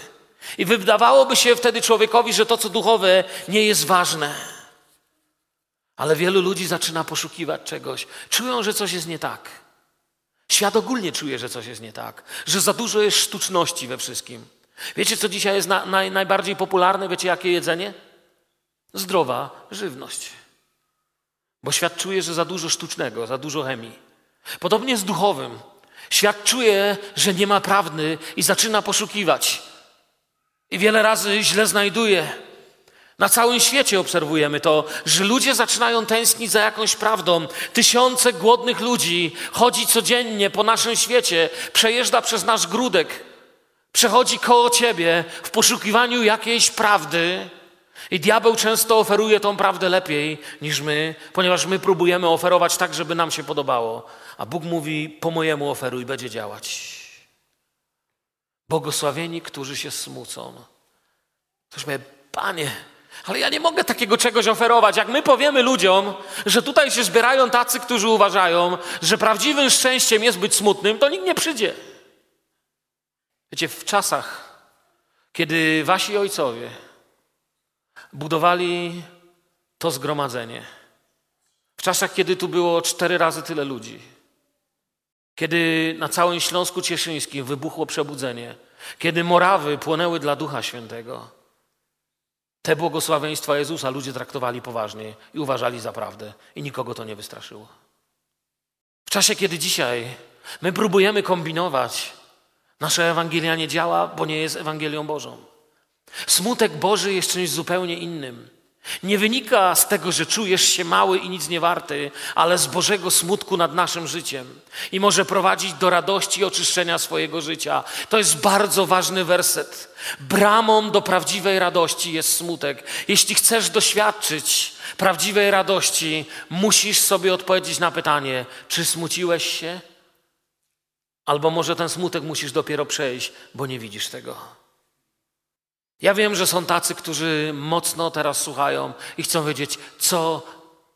I wydawałoby się wtedy człowiekowi, że to, co duchowe, nie jest ważne. Ale wielu ludzi zaczyna poszukiwać czegoś. Czują, że coś jest nie tak. Świat ogólnie czuje, że coś jest nie tak, że za dużo jest sztuczności we wszystkim. Wiecie, co dzisiaj jest na, naj, najbardziej popularne? Wiecie, jakie jedzenie? Zdrowa żywność. Bo świat czuje, że za dużo sztucznego, za dużo chemii. Podobnie z duchowym. Świat czuje, że nie ma prawdy i zaczyna poszukiwać. I wiele razy źle znajduje. Na całym świecie obserwujemy to, że ludzie zaczynają tęsknić za jakąś prawdą. Tysiące głodnych ludzi chodzi codziennie po naszym świecie, przejeżdża przez nasz grudek, przechodzi koło ciebie w poszukiwaniu jakiejś prawdy. I diabeł często oferuje tą prawdę lepiej niż my, ponieważ my próbujemy oferować tak, żeby nam się podobało. A Bóg mówi: Po mojemu oferuj, będzie działać. Błogosławieni, którzy się smucą. Ktoś Panie, ale ja nie mogę takiego czegoś oferować. Jak my powiemy ludziom, że tutaj się zbierają tacy, którzy uważają, że prawdziwym szczęściem jest być smutnym, to nikt nie przyjdzie. Wiecie, w czasach, kiedy wasi ojcowie budowali to zgromadzenie, w czasach, kiedy tu było cztery razy tyle ludzi, kiedy na całym Śląsku Cieszyńskim wybuchło przebudzenie, kiedy Morawy płonęły dla Ducha Świętego, te błogosławieństwa Jezusa ludzie traktowali poważnie i uważali za prawdę. I nikogo to nie wystraszyło. W czasie, kiedy dzisiaj my próbujemy kombinować, nasza Ewangelia nie działa, bo nie jest Ewangelią Bożą. Smutek Boży jest czymś zupełnie innym. Nie wynika z tego, że czujesz się mały i nic nie warty, ale z Bożego smutku nad naszym życiem i może prowadzić do radości i oczyszczenia swojego życia. To jest bardzo ważny werset. Bramą do prawdziwej radości jest smutek. Jeśli chcesz doświadczyć prawdziwej radości, musisz sobie odpowiedzieć na pytanie, czy smuciłeś się? Albo może ten smutek musisz dopiero przejść, bo nie widzisz tego. Ja wiem, że są tacy, którzy mocno teraz słuchają i chcą wiedzieć, co,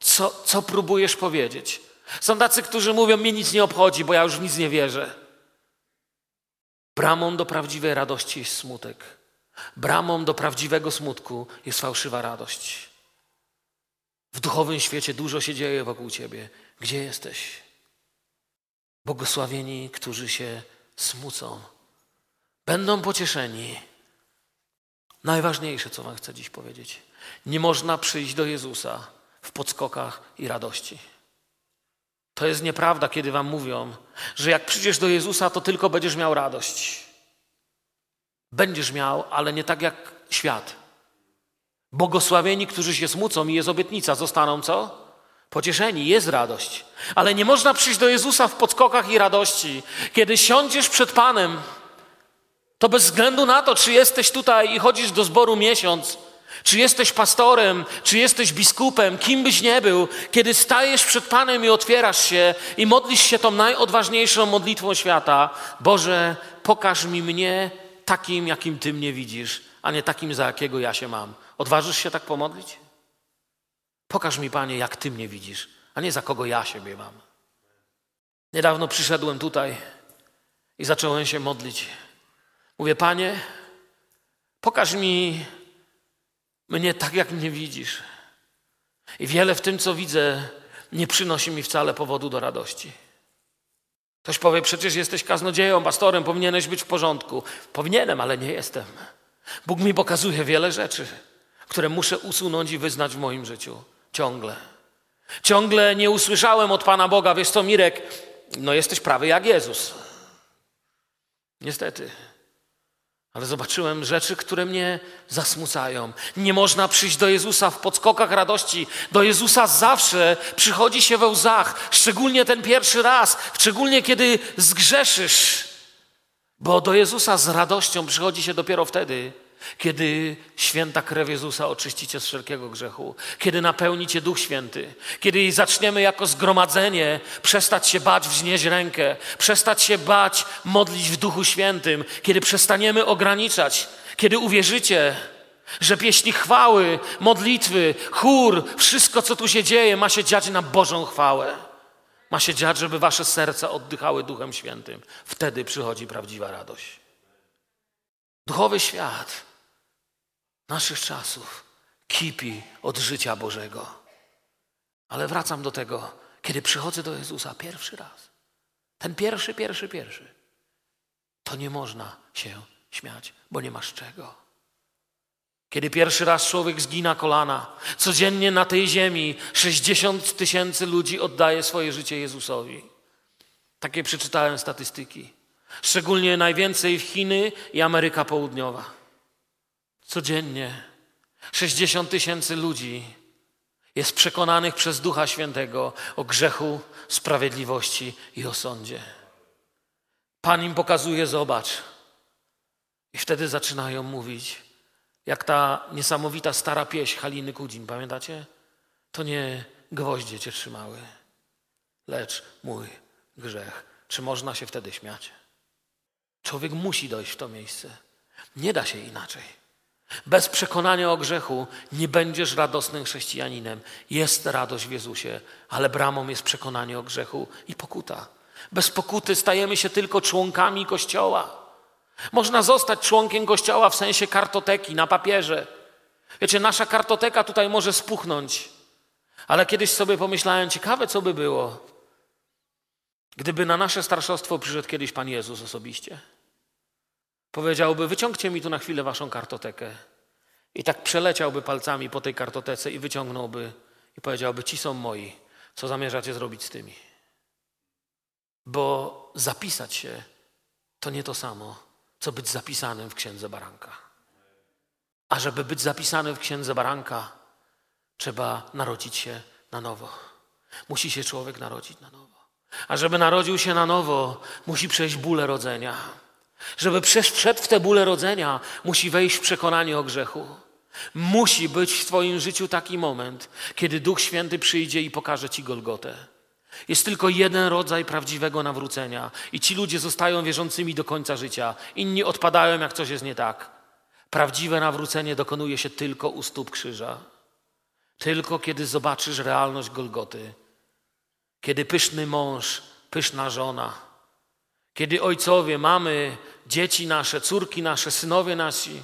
co, co próbujesz powiedzieć. Są tacy, którzy mówią, mnie nic nie obchodzi, bo ja już w nic nie wierzę. Bramą do prawdziwej radości jest smutek. Bramą do prawdziwego smutku jest fałszywa radość. W duchowym świecie dużo się dzieje wokół ciebie. Gdzie jesteś? Błogosławieni, którzy się smucą, będą pocieszeni Najważniejsze, co Wam chcę dziś powiedzieć. Nie można przyjść do Jezusa w podskokach i radości. To jest nieprawda, kiedy Wam mówią, że jak przyjdziesz do Jezusa, to tylko będziesz miał radość. Będziesz miał, ale nie tak jak świat. Błogosławieni, którzy się smucą i jest obietnica, zostaną co? Pocieszeni, jest radość. Ale nie można przyjść do Jezusa w podskokach i radości. Kiedy siądziesz przed Panem, to bez względu na to, czy jesteś tutaj i chodzisz do zboru miesiąc, czy jesteś pastorem, czy jesteś biskupem, kim byś nie był, kiedy stajesz przed Panem i otwierasz się i modlisz się tą najodważniejszą modlitwą świata, Boże, pokaż mi mnie takim, jakim Ty mnie widzisz, a nie takim, za jakiego ja się mam. Odważysz się tak pomodlić? Pokaż mi, Panie, jak Ty mnie widzisz, a nie za kogo ja siebie mam. Niedawno przyszedłem tutaj i zacząłem się modlić. Mówię, Panie, pokaż mi mnie tak, jak mnie widzisz. I wiele w tym, co widzę, nie przynosi mi wcale powodu do radości. Ktoś powie, przecież jesteś kaznodzieją, pastorem, powinieneś być w porządku. Powinienem, ale nie jestem. Bóg mi pokazuje wiele rzeczy, które muszę usunąć i wyznać w moim życiu. Ciągle. Ciągle nie usłyszałem od Pana Boga, wiesz co, Mirek, no jesteś prawy jak Jezus. Niestety. Ale zobaczyłem rzeczy, które mnie zasmucają. Nie można przyjść do Jezusa w podskokach radości. Do Jezusa zawsze przychodzi się we łzach, szczególnie ten pierwszy raz, szczególnie kiedy zgrzeszysz. Bo do Jezusa z radością przychodzi się dopiero wtedy, kiedy święta krew Jezusa oczyści cię z wszelkiego grzechu, kiedy napełni cię Duch Święty, kiedy zaczniemy jako zgromadzenie przestać się bać wznieść rękę, przestać się bać modlić w Duchu Świętym, kiedy przestaniemy ograniczać, kiedy uwierzycie, że pieśni chwały, modlitwy, chór, wszystko co tu się dzieje ma się dziać na Bożą chwałę. Ma się dziać, żeby wasze serca oddychały Duchem Świętym. Wtedy przychodzi prawdziwa radość. Duchowy świat naszych czasów kipi od życia Bożego. Ale wracam do tego, kiedy przychodzę do Jezusa pierwszy raz. Ten pierwszy, pierwszy, pierwszy. To nie można się śmiać, bo nie masz czego. Kiedy pierwszy raz człowiek zgina kolana, codziennie na tej ziemi 60 tysięcy ludzi oddaje swoje życie Jezusowi. Takie przeczytałem statystyki. Szczególnie najwięcej w Chiny i Ameryka Południowa. Codziennie 60 tysięcy ludzi jest przekonanych przez Ducha Świętego o grzechu, sprawiedliwości i o sądzie. Pan im pokazuje, zobacz. I wtedy zaczynają mówić, jak ta niesamowita stara pieśń Haliny Kudzin, pamiętacie? To nie gwoździe cię trzymały, lecz mój grzech. Czy można się wtedy śmiać? Człowiek musi dojść w to miejsce. Nie da się inaczej. Bez przekonania o grzechu nie będziesz radosnym chrześcijaninem. Jest radość w Jezusie, ale bramą jest przekonanie o grzechu i pokuta. Bez pokuty stajemy się tylko członkami Kościoła. Można zostać członkiem Kościoła w sensie kartoteki na papierze. Wiecie, nasza kartoteka tutaj może spuchnąć, ale kiedyś sobie pomyślałem, ciekawe co by było, gdyby na nasze starszostwo przyszedł kiedyś Pan Jezus osobiście. Powiedziałby: Wyciągcie mi tu na chwilę waszą kartotekę. I tak przeleciałby palcami po tej kartotece i wyciągnąłby i powiedziałby: Ci są moi, co zamierzacie zrobić z tymi? Bo zapisać się to nie to samo, co być zapisanym w księdze baranka. A żeby być zapisanym w księdze baranka, trzeba narodzić się na nowo. Musi się człowiek narodzić na nowo. A żeby narodził się na nowo, musi przejść bóle rodzenia. Żeby wszedł w te bóle rodzenia, musi wejść w przekonanie o grzechu. Musi być w Twoim życiu taki moment, kiedy Duch Święty przyjdzie i pokaże Ci Golgotę. Jest tylko jeden rodzaj prawdziwego nawrócenia i ci ludzie zostają wierzącymi do końca życia. Inni odpadają, jak coś jest nie tak. Prawdziwe nawrócenie dokonuje się tylko u stóp krzyża. Tylko kiedy zobaczysz realność Golgoty. Kiedy pyszny mąż, pyszna żona, kiedy ojcowie, mamy, dzieci nasze, córki nasze, synowie nasi,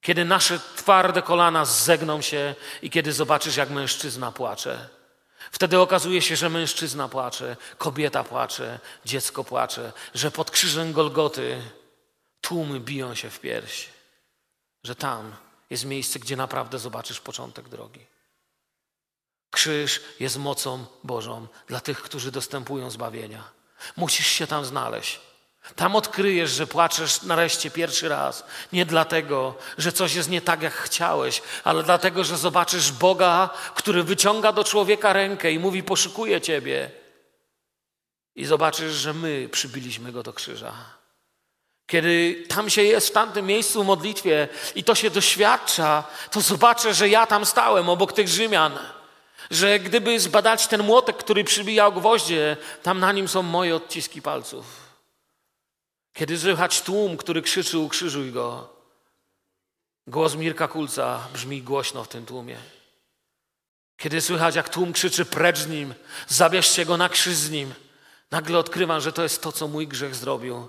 kiedy nasze twarde kolana zegną się i kiedy zobaczysz, jak mężczyzna płacze. Wtedy okazuje się, że mężczyzna płacze, kobieta płacze, dziecko płacze, że pod krzyżem Golgoty tłumy biją się w pierś, że tam jest miejsce, gdzie naprawdę zobaczysz początek drogi. Krzyż jest mocą Bożą dla tych, którzy dostępują zbawienia. Musisz się tam znaleźć. Tam odkryjesz, że płaczesz nareszcie pierwszy raz. Nie dlatego, że coś jest nie tak, jak chciałeś, ale dlatego, że zobaczysz Boga, który wyciąga do człowieka rękę i mówi: Poszukuję ciebie. I zobaczysz, że my przybiliśmy go do krzyża. Kiedy tam się jest w tamtym miejscu w modlitwie i to się doświadcza, to zobaczę, że ja tam stałem obok tych Rzymian że gdyby zbadać ten młotek, który przybijał gwoździe, tam na nim są moje odciski palców. Kiedy słychać tłum, który krzyczy ukrzyżuj go, głos Mirka Kulca brzmi głośno w tym tłumie. Kiedy słychać, jak tłum krzyczy precz z nim, zabierzcie go na krzyż z nim, nagle odkrywam, że to jest to, co mój grzech zrobił.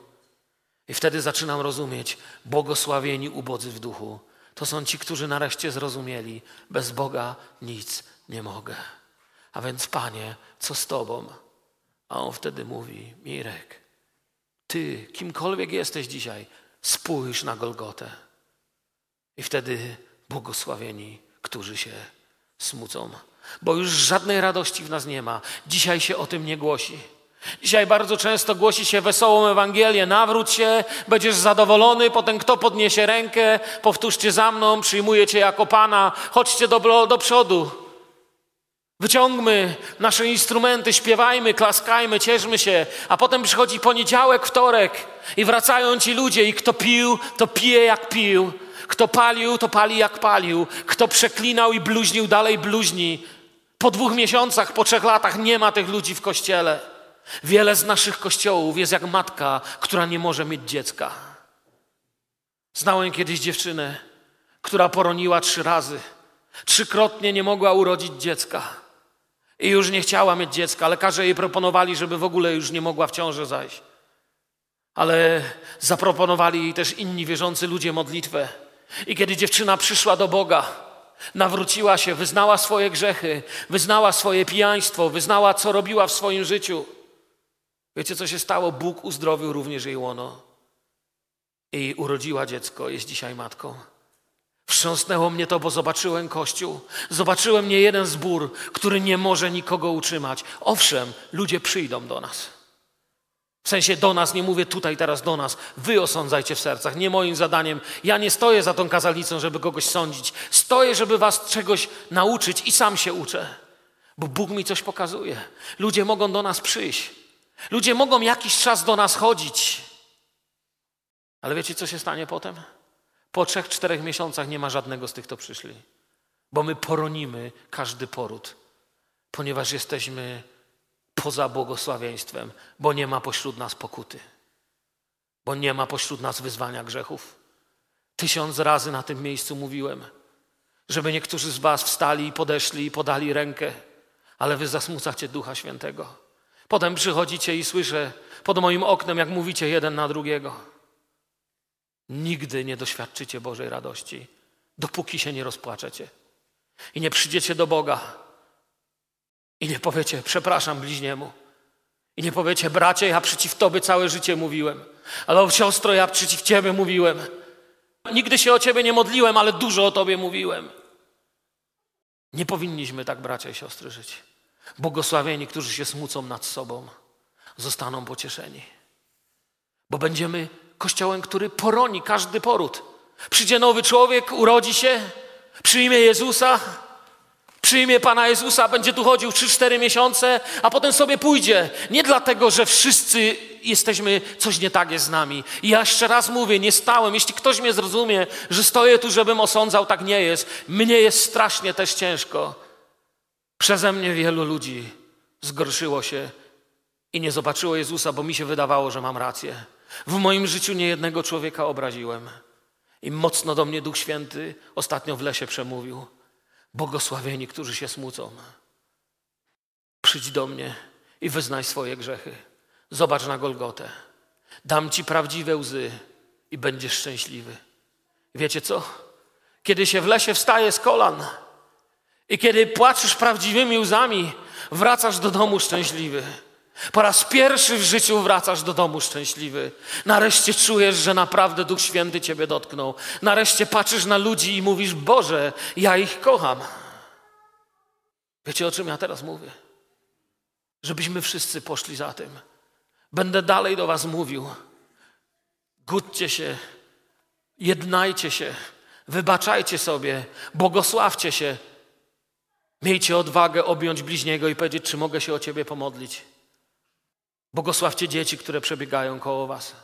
I wtedy zaczynam rozumieć, błogosławieni ubodzy w duchu, To są ci, którzy nareszcie zrozumieli, bez Boga nic nie mogę. A więc, Panie, co z Tobą? A on wtedy mówi: Mirek, Ty, kimkolwiek jesteś dzisiaj, spójrz na Golgotę. I wtedy błogosławieni, którzy się smucą, bo już żadnej radości w nas nie ma. Dzisiaj się o tym nie głosi. Dzisiaj bardzo często głosi się wesołą Ewangelię. Nawróć się, będziesz zadowolony, potem kto podniesie rękę, powtórzcie za mną, przyjmuję Cię jako Pana, chodźcie do, do przodu. Wyciągmy nasze instrumenty, śpiewajmy, klaskajmy, cieszmy się, a potem przychodzi poniedziałek, wtorek i wracają ci ludzie i kto pił, to pije jak pił, kto palił, to pali jak palił, kto przeklinał i bluźnił, dalej bluźni. Po dwóch miesiącach, po trzech latach nie ma tych ludzi w kościele. Wiele z naszych kościołów jest jak matka, która nie może mieć dziecka. Znałem kiedyś dziewczynę, która poroniła trzy razy. Trzykrotnie nie mogła urodzić dziecka. I już nie chciała mieć dziecka. Lekarze jej proponowali, żeby w ogóle już nie mogła w ciążę zajść. Ale zaproponowali jej też inni wierzący ludzie modlitwę. I kiedy dziewczyna przyszła do Boga, nawróciła się, wyznała swoje grzechy, wyznała swoje pijaństwo, wyznała, co robiła w swoim życiu. Wiecie, co się stało? Bóg uzdrowił również jej łono. I urodziła dziecko, jest dzisiaj matką. Wstrząsnęło mnie to, bo zobaczyłem Kościół, zobaczyłem nie jeden zbór, który nie może nikogo utrzymać. Owszem, ludzie przyjdą do nas. W sensie do nas, nie mówię tutaj teraz do nas. Wy osądzajcie w sercach, nie moim zadaniem. Ja nie stoję za tą kazalnicą, żeby kogoś sądzić. Stoję, żeby was czegoś nauczyć i sam się uczę. Bo Bóg mi coś pokazuje. Ludzie mogą do nas przyjść. Ludzie mogą jakiś czas do nas chodzić. Ale wiecie, co się stanie potem? Po trzech, czterech miesiącach nie ma żadnego z tych, kto przyszli. Bo my poronimy każdy poród, ponieważ jesteśmy poza błogosławieństwem, bo nie ma pośród nas pokuty, bo nie ma pośród nas wyzwania grzechów. Tysiąc razy na tym miejscu mówiłem, żeby niektórzy z Was wstali i podeszli i podali rękę, ale Wy zasmucacie Ducha Świętego. Potem przychodzicie i słyszę pod moim oknem, jak mówicie jeden na drugiego. Nigdy nie doświadczycie Bożej radości, dopóki się nie rozpłaczecie i nie przyjdziecie do Boga i nie powiecie, przepraszam bliźniemu. I nie powiecie, bracie, ja przeciw Tobie całe życie mówiłem. Ale siostro, ja przeciw Ciebie mówiłem. Nigdy się o Ciebie nie modliłem, ale dużo o Tobie mówiłem. Nie powinniśmy tak, bracia i siostry, żyć. Błogosławieni, którzy się smucą nad sobą, zostaną pocieszeni. Bo będziemy kościołem, który poroni każdy poród. Przyjdzie nowy człowiek, urodzi się, przyjmie Jezusa, Przyjmie Pana Jezusa, będzie tu chodził 3-4 miesiące, a potem sobie pójdzie. Nie dlatego, że wszyscy jesteśmy, coś nie tak jest z nami. I ja jeszcze raz mówię, nie stałem. Jeśli ktoś mnie zrozumie, że stoję tu, żebym osądzał, tak nie jest. Mnie jest strasznie też ciężko. Przeze mnie wielu ludzi zgorszyło się i nie zobaczyło Jezusa, bo mi się wydawało, że mam rację. W moim życiu nie jednego człowieka obraziłem. I mocno do mnie Duch Święty ostatnio w lesie przemówił. Błogosławieni, którzy się smucą. Przyjdź do mnie i wyznaj swoje grzechy. Zobacz na Golgotę. Dam ci prawdziwe łzy i będziesz szczęśliwy. Wiecie co? Kiedy się w lesie wstaje z kolan i kiedy płaczesz prawdziwymi łzami, wracasz do domu szczęśliwy. Po raz pierwszy w życiu wracasz do domu szczęśliwy. Nareszcie czujesz, że naprawdę Duch Święty Ciebie dotknął. Nareszcie patrzysz na ludzi i mówisz: Boże, ja ich kocham. Wiecie o czym ja teraz mówię? Żebyśmy wszyscy poszli za tym. Będę dalej do Was mówił. Gódźcie się, jednajcie się, wybaczajcie sobie, błogosławcie się. Miejcie odwagę objąć bliźniego i powiedzieć, czy mogę się o Ciebie pomodlić. Błogosławcie dzieci, które przebiegają koło Was.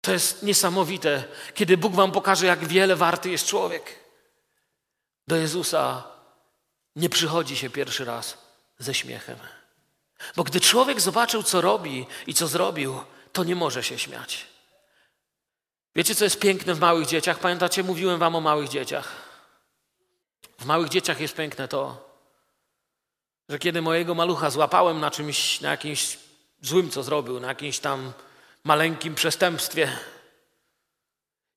To jest niesamowite, kiedy Bóg Wam pokaże, jak wiele warty jest człowiek. Do Jezusa nie przychodzi się pierwszy raz ze śmiechem. Bo gdy człowiek zobaczył, co robi i co zrobił, to nie może się śmiać. Wiecie, co jest piękne w małych dzieciach? Pamiętacie, mówiłem Wam o małych dzieciach. W małych dzieciach jest piękne to, że kiedy mojego malucha złapałem na czymś, na jakimś złym, co zrobił, na jakimś tam maleńkim przestępstwie.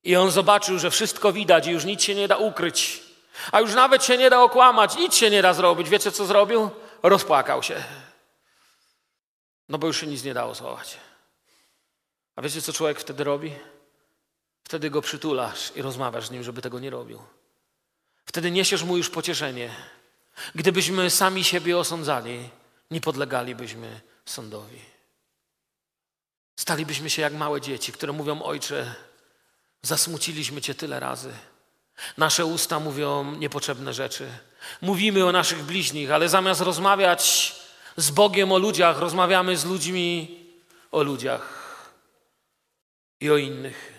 I on zobaczył, że wszystko widać i już nic się nie da ukryć. A już nawet się nie da okłamać, nic się nie da zrobić. Wiecie, co zrobił? Rozpłakał się. No bo już się nic nie dało schować. A wiecie, co człowiek wtedy robi? Wtedy go przytulasz i rozmawiasz z nim, żeby tego nie robił. Wtedy niesiesz mu już pocieszenie. Gdybyśmy sami siebie osądzali, nie podlegalibyśmy sądowi. Stalibyśmy się jak małe dzieci, które mówią: Ojcze, zasmuciliśmy Cię tyle razy. Nasze usta mówią niepotrzebne rzeczy. Mówimy o naszych bliźnich, ale zamiast rozmawiać z Bogiem o ludziach, rozmawiamy z ludźmi o ludziach i o innych.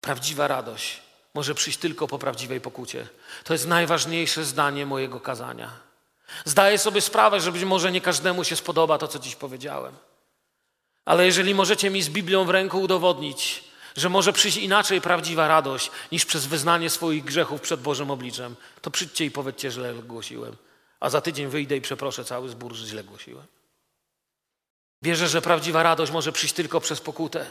Prawdziwa radość może przyjść tylko po prawdziwej pokucie. To jest najważniejsze zdanie mojego kazania. Zdaję sobie sprawę, że być może nie każdemu się spodoba to, co dziś powiedziałem. Ale jeżeli możecie mi z Biblią w ręku udowodnić, że może przyjść inaczej prawdziwa radość niż przez wyznanie swoich grzechów przed Bożym obliczem, to przyjdźcie i powiedzcie, że źle głosiłem. A za tydzień wyjdę i przeproszę cały zbór, że źle głosiłem. Wierzę, że prawdziwa radość może przyjść tylko przez pokutę.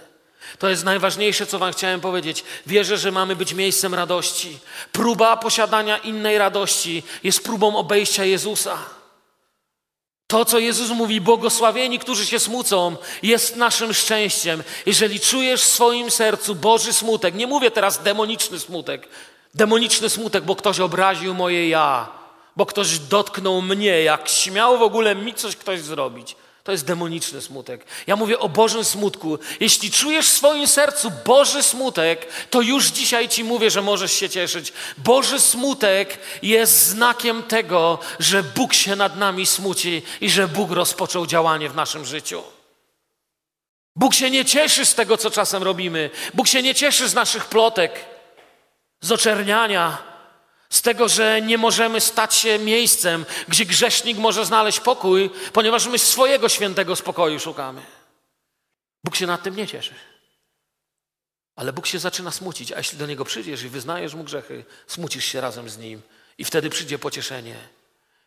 To jest najważniejsze, co Wam chciałem powiedzieć. Wierzę, że mamy być miejscem radości. Próba posiadania innej radości jest próbą obejścia Jezusa. To, co Jezus mówi, błogosławieni, którzy się smucą, jest naszym szczęściem. Jeżeli czujesz w swoim sercu Boży smutek, nie mówię teraz demoniczny smutek, demoniczny smutek, bo ktoś obraził moje ja, bo ktoś dotknął mnie, jak śmiał w ogóle mi coś ktoś zrobić. To jest demoniczny smutek. Ja mówię o Bożym smutku. Jeśli czujesz w swoim sercu Boży smutek, to już dzisiaj ci mówię, że możesz się cieszyć. Boży smutek jest znakiem tego, że Bóg się nad nami smuci i że Bóg rozpoczął działanie w naszym życiu. Bóg się nie cieszy z tego, co czasem robimy. Bóg się nie cieszy z naszych plotek, z oczerniania z tego, że nie możemy stać się miejscem, gdzie grzesznik może znaleźć pokój, ponieważ my swojego świętego spokoju szukamy. Bóg się nad tym nie cieszy. Ale Bóg się zaczyna smucić, a jeśli do Niego przyjdziesz i wyznajesz Mu grzechy, smucisz się razem z Nim i wtedy przyjdzie pocieszenie.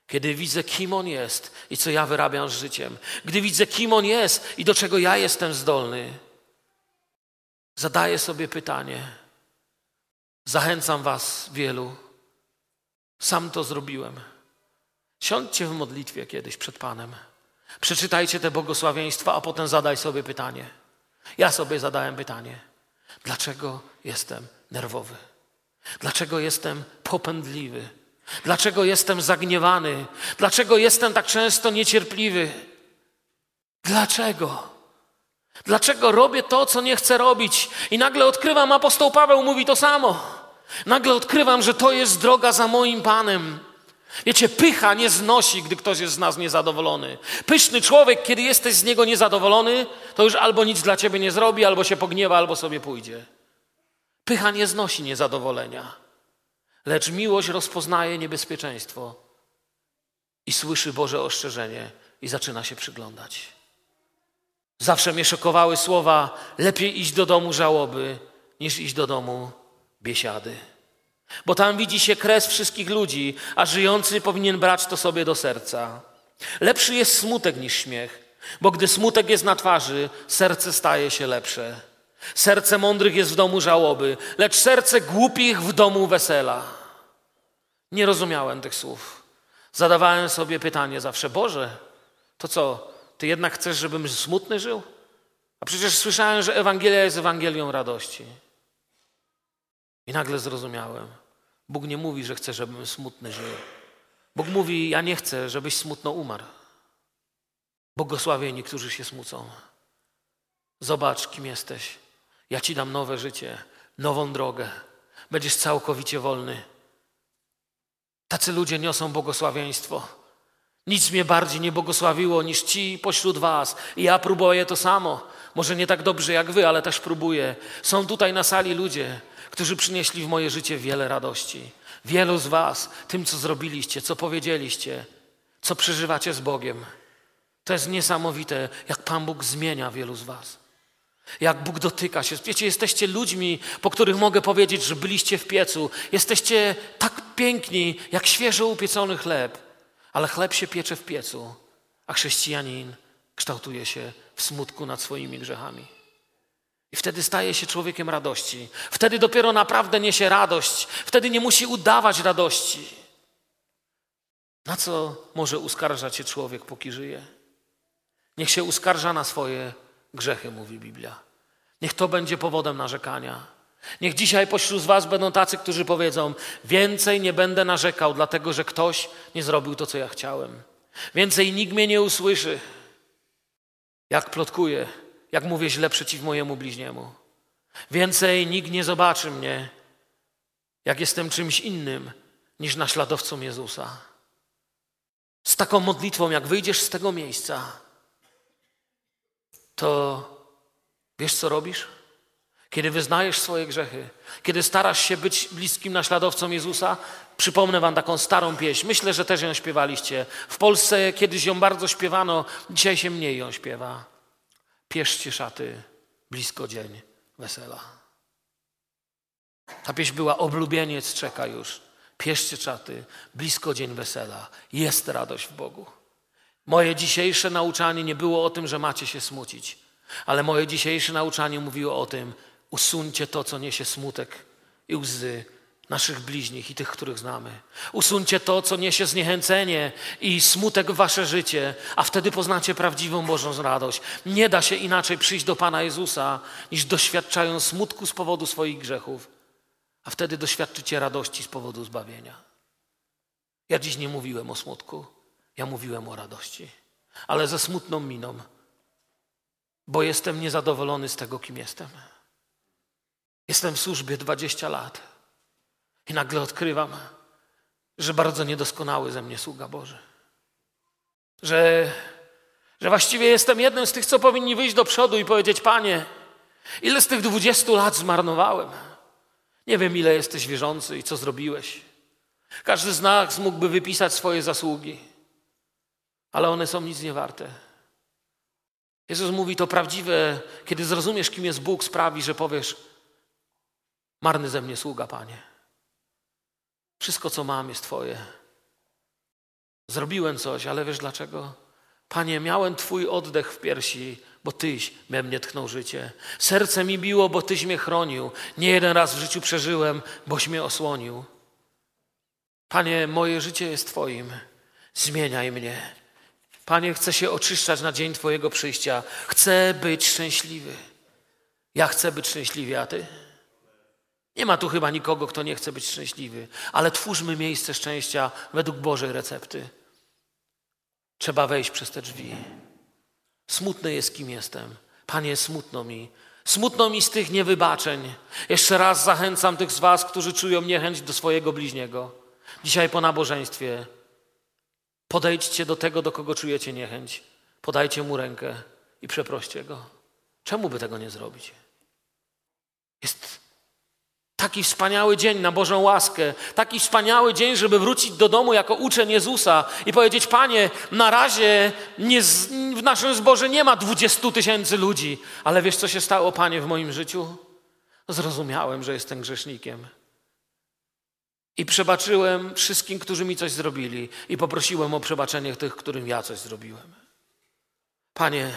Kiedy widzę, kim On jest i co ja wyrabiam z życiem, gdy widzę, kim On jest i do czego ja jestem zdolny, zadaję sobie pytanie. Zachęcam Was wielu sam to zrobiłem. Siądźcie w modlitwie kiedyś przed Panem. Przeczytajcie te błogosławieństwa, a potem zadaj sobie pytanie. Ja sobie zadałem pytanie. Dlaczego jestem nerwowy? Dlaczego jestem popędliwy? Dlaczego jestem zagniewany? Dlaczego jestem tak często niecierpliwy? Dlaczego? Dlaczego robię to, co nie chcę robić? I nagle odkrywam, apostoł Paweł mówi to samo. Nagle odkrywam, że to jest droga za moim Panem. Wiecie, pycha nie znosi, gdy ktoś jest z nas niezadowolony. Pyszny człowiek, kiedy jesteś z niego niezadowolony, to już albo nic dla ciebie nie zrobi, albo się pogniewa, albo sobie pójdzie. Pycha nie znosi niezadowolenia, lecz miłość rozpoznaje niebezpieczeństwo i słyszy Boże ostrzeżenie i zaczyna się przyglądać. Zawsze mnie szokowały słowa: lepiej iść do domu żałoby, niż iść do domu biesiady. Bo tam widzi się kres wszystkich ludzi, a żyjący powinien brać to sobie do serca. Lepszy jest smutek niż śmiech, bo gdy smutek jest na twarzy, serce staje się lepsze. Serce mądrych jest w domu żałoby, lecz serce głupich w domu wesela. Nie rozumiałem tych słów. Zadawałem sobie pytanie zawsze: Boże, to co, ty jednak chcesz, żebym smutny żył? A przecież słyszałem, że Ewangelia jest Ewangelią radości. I nagle zrozumiałem. Bóg nie mówi, że chce, żebym smutny żył. Bóg mówi, ja nie chcę, żebyś smutno umarł. Błogosławieni, którzy się smucą. Zobacz, kim jesteś. Ja ci dam nowe życie, nową drogę. Będziesz całkowicie wolny. Tacy ludzie niosą błogosławieństwo. Nic mnie bardziej nie błogosławiło niż ci pośród was. I ja próbuję to samo. Może nie tak dobrze jak wy, ale też próbuję. Są tutaj na sali ludzie, którzy przynieśli w moje życie wiele radości. Wielu z Was, tym, co zrobiliście, co powiedzieliście, co przeżywacie z Bogiem. To jest niesamowite, jak Pan Bóg zmienia wielu z Was. Jak Bóg dotyka się. Wiecie, jesteście ludźmi, po których mogę powiedzieć, że byliście w piecu. Jesteście tak piękni, jak świeżo upiecony chleb. Ale chleb się piecze w piecu, a chrześcijanin kształtuje się w smutku nad swoimi grzechami. I wtedy staje się człowiekiem radości. Wtedy dopiero naprawdę niesie radość. Wtedy nie musi udawać radości. Na co może uskarżać się człowiek, póki żyje? Niech się uskarża na swoje grzechy, mówi Biblia. Niech to będzie powodem narzekania. Niech dzisiaj pośród Was będą tacy, którzy powiedzą: Więcej nie będę narzekał, dlatego że ktoś nie zrobił to, co ja chciałem. Więcej nikt mnie nie usłyszy, jak plotkuję, jak mówię źle przeciw mojemu bliźniemu. Więcej nikt nie zobaczy mnie, jak jestem czymś innym niż naśladowcą Jezusa. Z taką modlitwą, jak wyjdziesz z tego miejsca, to wiesz, co robisz? Kiedy wyznajesz swoje grzechy, kiedy starasz się być bliskim naśladowcą Jezusa, przypomnę wam taką starą pieśń. Myślę, że też ją śpiewaliście. W Polsce kiedyś ją bardzo śpiewano, dzisiaj się mniej ją śpiewa. Pieszcie szaty, blisko dzień wesela. Ta pieśń była oblubieniec czeka już. Pieszcie szaty, blisko dzień wesela. Jest radość w Bogu. Moje dzisiejsze nauczanie nie było o tym, że macie się smucić, ale moje dzisiejsze nauczanie mówiło o tym, usuńcie to, co niesie smutek i łzy naszych bliźnich i tych, których znamy. Usuńcie to, co niesie zniechęcenie i smutek w wasze życie, a wtedy poznacie prawdziwą Bożą radość. Nie da się inaczej przyjść do Pana Jezusa, niż doświadczając smutku z powodu swoich grzechów, a wtedy doświadczycie radości z powodu zbawienia. Ja dziś nie mówiłem o smutku, ja mówiłem o radości, ale ze smutną miną, bo jestem niezadowolony z tego, kim jestem. Jestem w służbie 20 lat i nagle odkrywam, że bardzo niedoskonały ze mnie sługa Boży. Że, że właściwie jestem jednym z tych, co powinni wyjść do przodu i powiedzieć: Panie, ile z tych 20 lat zmarnowałem? Nie wiem, ile jesteś wierzący i co zrobiłeś. Każdy z nas mógłby wypisać swoje zasługi, ale one są nic nie warte. Jezus mówi to prawdziwe, kiedy zrozumiesz, kim jest Bóg, sprawi, że powiesz: Marny ze mnie sługa, Panie. Wszystko, co mam, jest Twoje. Zrobiłem coś, ale wiesz dlaczego? Panie, miałem Twój oddech w piersi, bo Tyś we mnie tchnął życie. Serce mi biło, bo Tyś mnie chronił. Nie jeden raz w życiu przeżyłem, boś mnie osłonił. Panie, moje życie jest Twoim. Zmieniaj mnie. Panie, chcę się oczyszczać na dzień Twojego przyjścia. Chcę być szczęśliwy. Ja chcę być szczęśliwy, a Ty? Nie ma tu chyba nikogo, kto nie chce być szczęśliwy, ale twórzmy miejsce szczęścia według Bożej recepty. Trzeba wejść przez te drzwi. Smutny jest, kim jestem. Panie, smutno mi. Smutno mi z tych niewybaczeń. Jeszcze raz zachęcam tych z Was, którzy czują niechęć do swojego bliźniego. Dzisiaj po nabożeństwie podejdźcie do tego, do kogo czujecie niechęć. Podajcie mu rękę i przeproście go. Czemu by tego nie zrobić? Jest Taki wspaniały dzień na Bożą łaskę, taki wspaniały dzień, żeby wrócić do domu jako uczeń Jezusa i powiedzieć: Panie, na razie nie, w naszym zborze nie ma 20 tysięcy ludzi, ale wiesz, co się stało, Panie, w moim życiu? Zrozumiałem, że jestem grzesznikiem. I przebaczyłem wszystkim, którzy mi coś zrobili, i poprosiłem o przebaczenie tych, którym ja coś zrobiłem. Panie,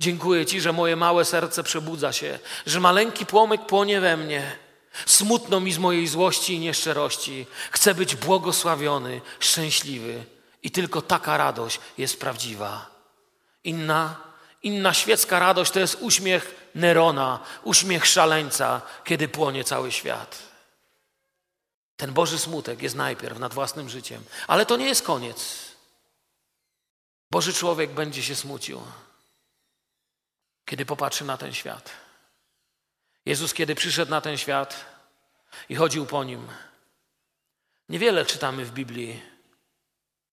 Dziękuję Ci, że moje małe serce przebudza się, że maleńki płomyk płonie we mnie. Smutno mi z mojej złości i nieszczerości. Chcę być błogosławiony, szczęśliwy i tylko taka radość jest prawdziwa. Inna, inna świecka radość to jest uśmiech Nerona, uśmiech szaleńca, kiedy płonie cały świat. Ten Boży smutek jest najpierw nad własnym życiem, ale to nie jest koniec. Boży człowiek będzie się smucił kiedy popatrzy na ten świat. Jezus, kiedy przyszedł na ten świat i chodził po nim, niewiele czytamy w Biblii.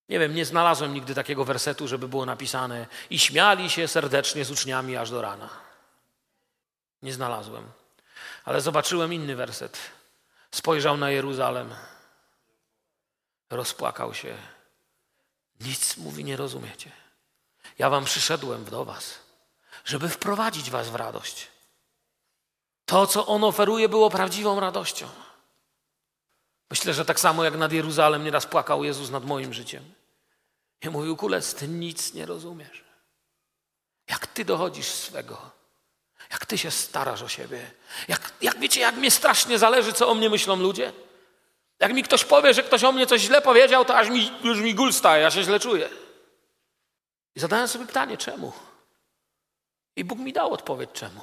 Nie wiem, nie znalazłem nigdy takiego wersetu, żeby było napisane i śmiali się serdecznie z uczniami aż do rana. Nie znalazłem. Ale zobaczyłem inny werset. Spojrzał na Jeruzalem, rozpłakał się. Nic mówi, nie rozumiecie. Ja wam przyszedłem do was żeby wprowadzić was w radość. To, co On oferuje, było prawdziwą radością. Myślę, że tak samo jak nad Jeruzalem nieraz płakał Jezus nad moim życiem. I mówił, kulec, ty nic nie rozumiesz. Jak ty dochodzisz swego? Jak ty się starasz o siebie. Jak, jak wiecie, jak mnie strasznie zależy, co o mnie myślą ludzie. Jak mi ktoś powie, że ktoś o mnie coś źle powiedział, to aż mi, już mi gul staje, ja się źle czuję. I zadałem sobie pytanie, czemu? I Bóg mi dał odpowiedź, czemu.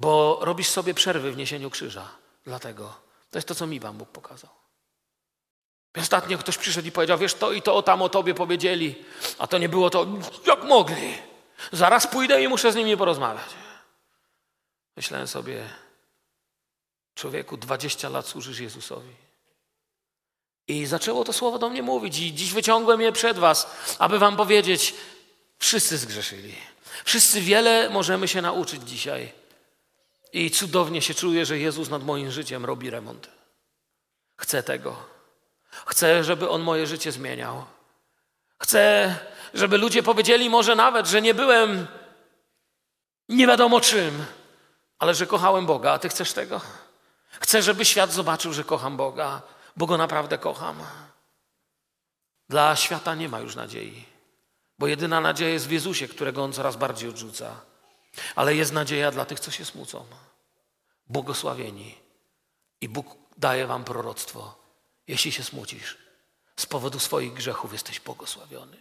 Bo robisz sobie przerwy w niesieniu krzyża. Dlatego. To jest to, co mi Pan Bóg pokazał. Ostatnio ktoś przyszedł i powiedział, wiesz, to i to tam o tobie powiedzieli, a to nie było to, jak mogli. Zaraz pójdę i muszę z nimi porozmawiać. Myślałem sobie, człowieku, 20 lat służysz Jezusowi. I zaczęło to słowo do mnie mówić i dziś wyciągłem je przed was, aby wam powiedzieć, wszyscy zgrzeszyli. Wszyscy wiele możemy się nauczyć dzisiaj. I cudownie się czuję, że Jezus nad moim życiem robi remont. Chcę tego. Chcę, żeby On moje życie zmieniał. Chcę, żeby ludzie powiedzieli może nawet, że nie byłem nie wiadomo czym, ale że kochałem Boga. A Ty chcesz tego? Chcę, żeby świat zobaczył, że kocham Boga, bo Go naprawdę kocham. Dla świata nie ma już nadziei, bo jedyna nadzieja jest w Jezusie, którego On coraz bardziej odrzuca. Ale jest nadzieja dla tych, co się smucą. Błogosławieni. I Bóg daje wam proroctwo. Jeśli się smucisz, z powodu swoich grzechów jesteś błogosławiony.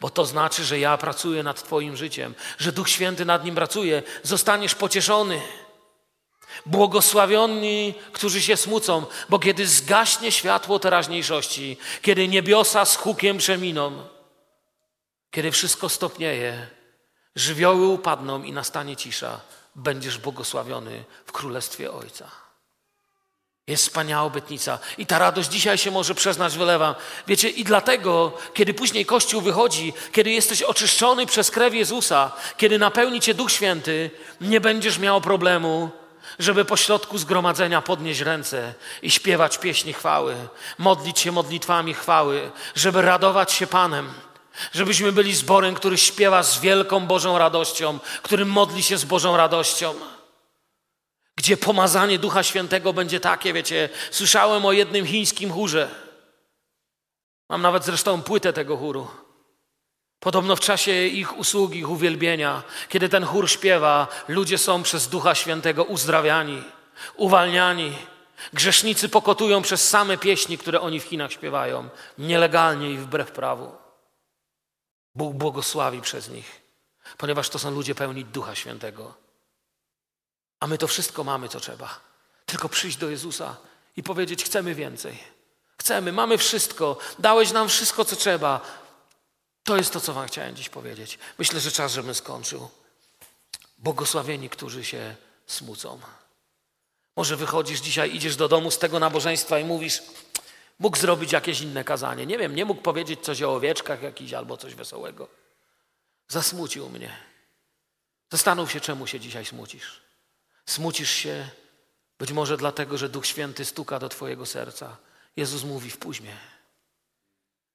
Bo to znaczy, że ja pracuję nad Twoim życiem, że Duch Święty nad nim pracuje, zostaniesz pocieszony. Błogosławioni, którzy się smucą, bo kiedy zgaśnie światło teraźniejszości, kiedy niebiosa z hukiem przeminą, kiedy wszystko stopnieje, żywioły upadną i nastanie cisza, będziesz błogosławiony w Królestwie Ojca. Jest wspaniała obietnica i ta radość dzisiaj się może przyznać wylewa. Wiecie, i dlatego, kiedy później Kościół wychodzi, kiedy jesteś oczyszczony przez krew Jezusa, kiedy napełni Cię Duch Święty, nie będziesz miał problemu, żeby pośrodku zgromadzenia podnieść ręce i śpiewać pieśni chwały, modlić się modlitwami chwały, żeby radować się Panem. Żebyśmy byli zborem, który śpiewa z wielką Bożą radością, który modli się z Bożą radością. Gdzie pomazanie Ducha Świętego będzie takie, wiecie, słyszałem o jednym chińskim chórze. Mam nawet zresztą płytę tego chóru. Podobno w czasie ich usługi, ich uwielbienia, kiedy ten chór śpiewa, ludzie są przez Ducha Świętego uzdrawiani, uwalniani. Grzesznicy pokotują przez same pieśni, które oni w Chinach śpiewają, nielegalnie i wbrew prawu. Bóg błogosławi przez nich, ponieważ to są ludzie pełni Ducha Świętego. A my to wszystko mamy, co trzeba. Tylko przyjść do Jezusa i powiedzieć: Chcemy więcej. Chcemy, mamy wszystko. Dałeś nam wszystko, co trzeba. To jest to, co Wam chciałem dziś powiedzieć. Myślę, że czas, żebym skończył. Błogosławieni, którzy się smucą. Może wychodzisz dzisiaj, idziesz do domu z tego nabożeństwa i mówisz: Mógł zrobić jakieś inne kazanie. Nie wiem, nie mógł powiedzieć coś o owieczkach jakiś albo coś wesołego. Zasmucił mnie. Zastanów się, czemu się dzisiaj smucisz. Smucisz się być może dlatego, że Duch Święty stuka do Twojego serca. Jezus mówi: Wpuść mnie.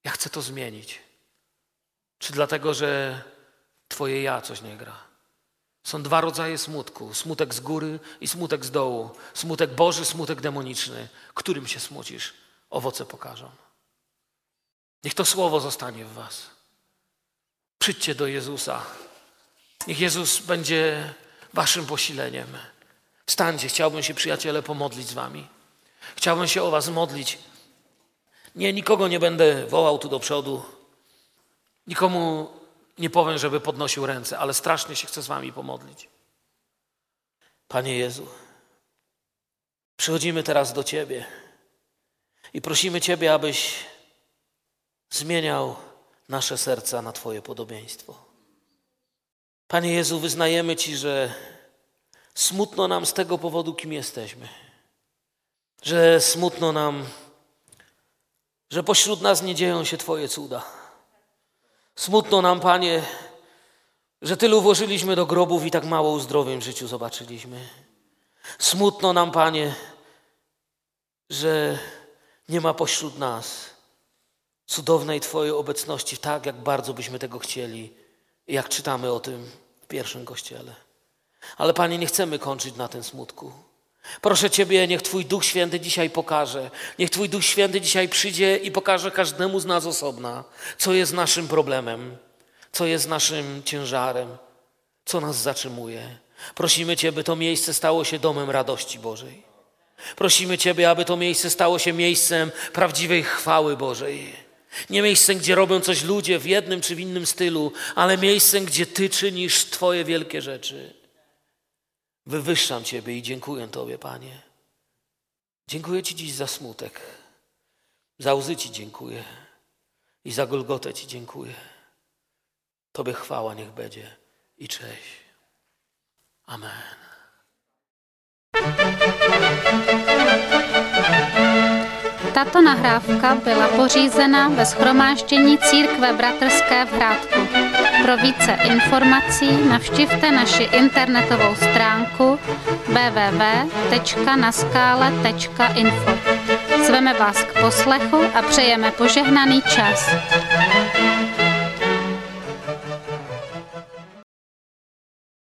Ja chcę to zmienić. Czy dlatego, że Twoje ja coś nie gra? Są dwa rodzaje smutku: smutek z góry i smutek z dołu. Smutek Boży, smutek demoniczny. Którym się smucisz? Owoce pokażą. Niech to słowo zostanie w Was. Przyjdźcie do Jezusa. Niech Jezus będzie Waszym posileniem. Wstańcie, chciałbym się, przyjaciele, pomodlić z Wami. Chciałbym się o Was modlić. Nie, nikogo nie będę wołał tu do przodu. Nikomu nie powiem, żeby podnosił ręce, ale strasznie się chcę z Wami pomodlić. Panie Jezu, przychodzimy teraz do Ciebie. I prosimy Ciebie, abyś zmieniał nasze serca na Twoje podobieństwo. Panie Jezu, wyznajemy Ci, że smutno nam z tego powodu, kim jesteśmy. Że smutno nam, że pośród nas nie dzieją się Twoje cuda. Smutno nam, Panie, że tylu włożyliśmy do grobów i tak mało uzdrowień w życiu zobaczyliśmy. Smutno nam, Panie, że nie ma pośród nas cudownej Twojej obecności, tak jak bardzo byśmy tego chcieli, jak czytamy o tym w pierwszym kościele. Ale Panie, nie chcemy kończyć na tym smutku. Proszę Ciebie, niech Twój Duch Święty dzisiaj pokaże. Niech Twój Duch Święty dzisiaj przyjdzie i pokaże każdemu z nas osobna, co jest naszym problemem, co jest naszym ciężarem, co nas zatrzymuje. Prosimy Cię, by to miejsce stało się domem radości Bożej. Prosimy Ciebie, aby to miejsce stało się miejscem prawdziwej chwały Bożej. Nie miejscem, gdzie robią coś ludzie w jednym czy w innym stylu, ale miejscem, gdzie Ty czynisz Twoje wielkie rzeczy. Wywyższam Ciebie i dziękuję Tobie, Panie. Dziękuję Ci dziś za smutek. Za łzy Ci dziękuję. I za Golgotę Ci dziękuję. Tobie chwała niech będzie i cześć. Amen. Tato nahrávka byla pořízena ve schromáždění Církve Bratrské v Hrádku. Pro více informací navštivte naši internetovou stránku www.naskale.info. Zveme vás k poslechu a přejeme požehnaný čas.